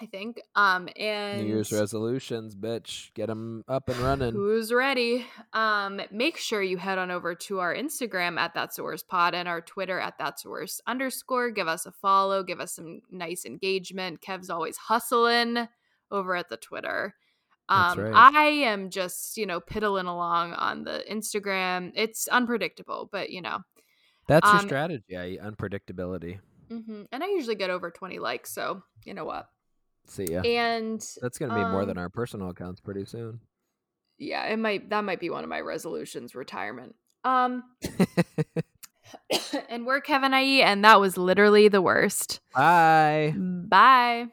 I think. Um, and
New Year's resolutions, bitch. Get them up and running.
Who's ready? Um, make sure you head on over to our Instagram at That's the Worst Pod and our Twitter at That's the Worst underscore. Give us a follow. Give us some nice engagement. Kev's always hustling over at the Twitter. Um,
right.
I am just you know piddling along on the Instagram. It's unpredictable, but you know,
That's your
um,
strategy, IE, unpredictability.
hmm and I usually get over twenty likes, so you know what.
See ya.
And
That's going to be more
um,
than our personal accounts pretty soon.
yeah, it might that might be one of my resolutions, retirement. Um. and we're Kevin IE, and that was literally the worst.
Bye.
Bye.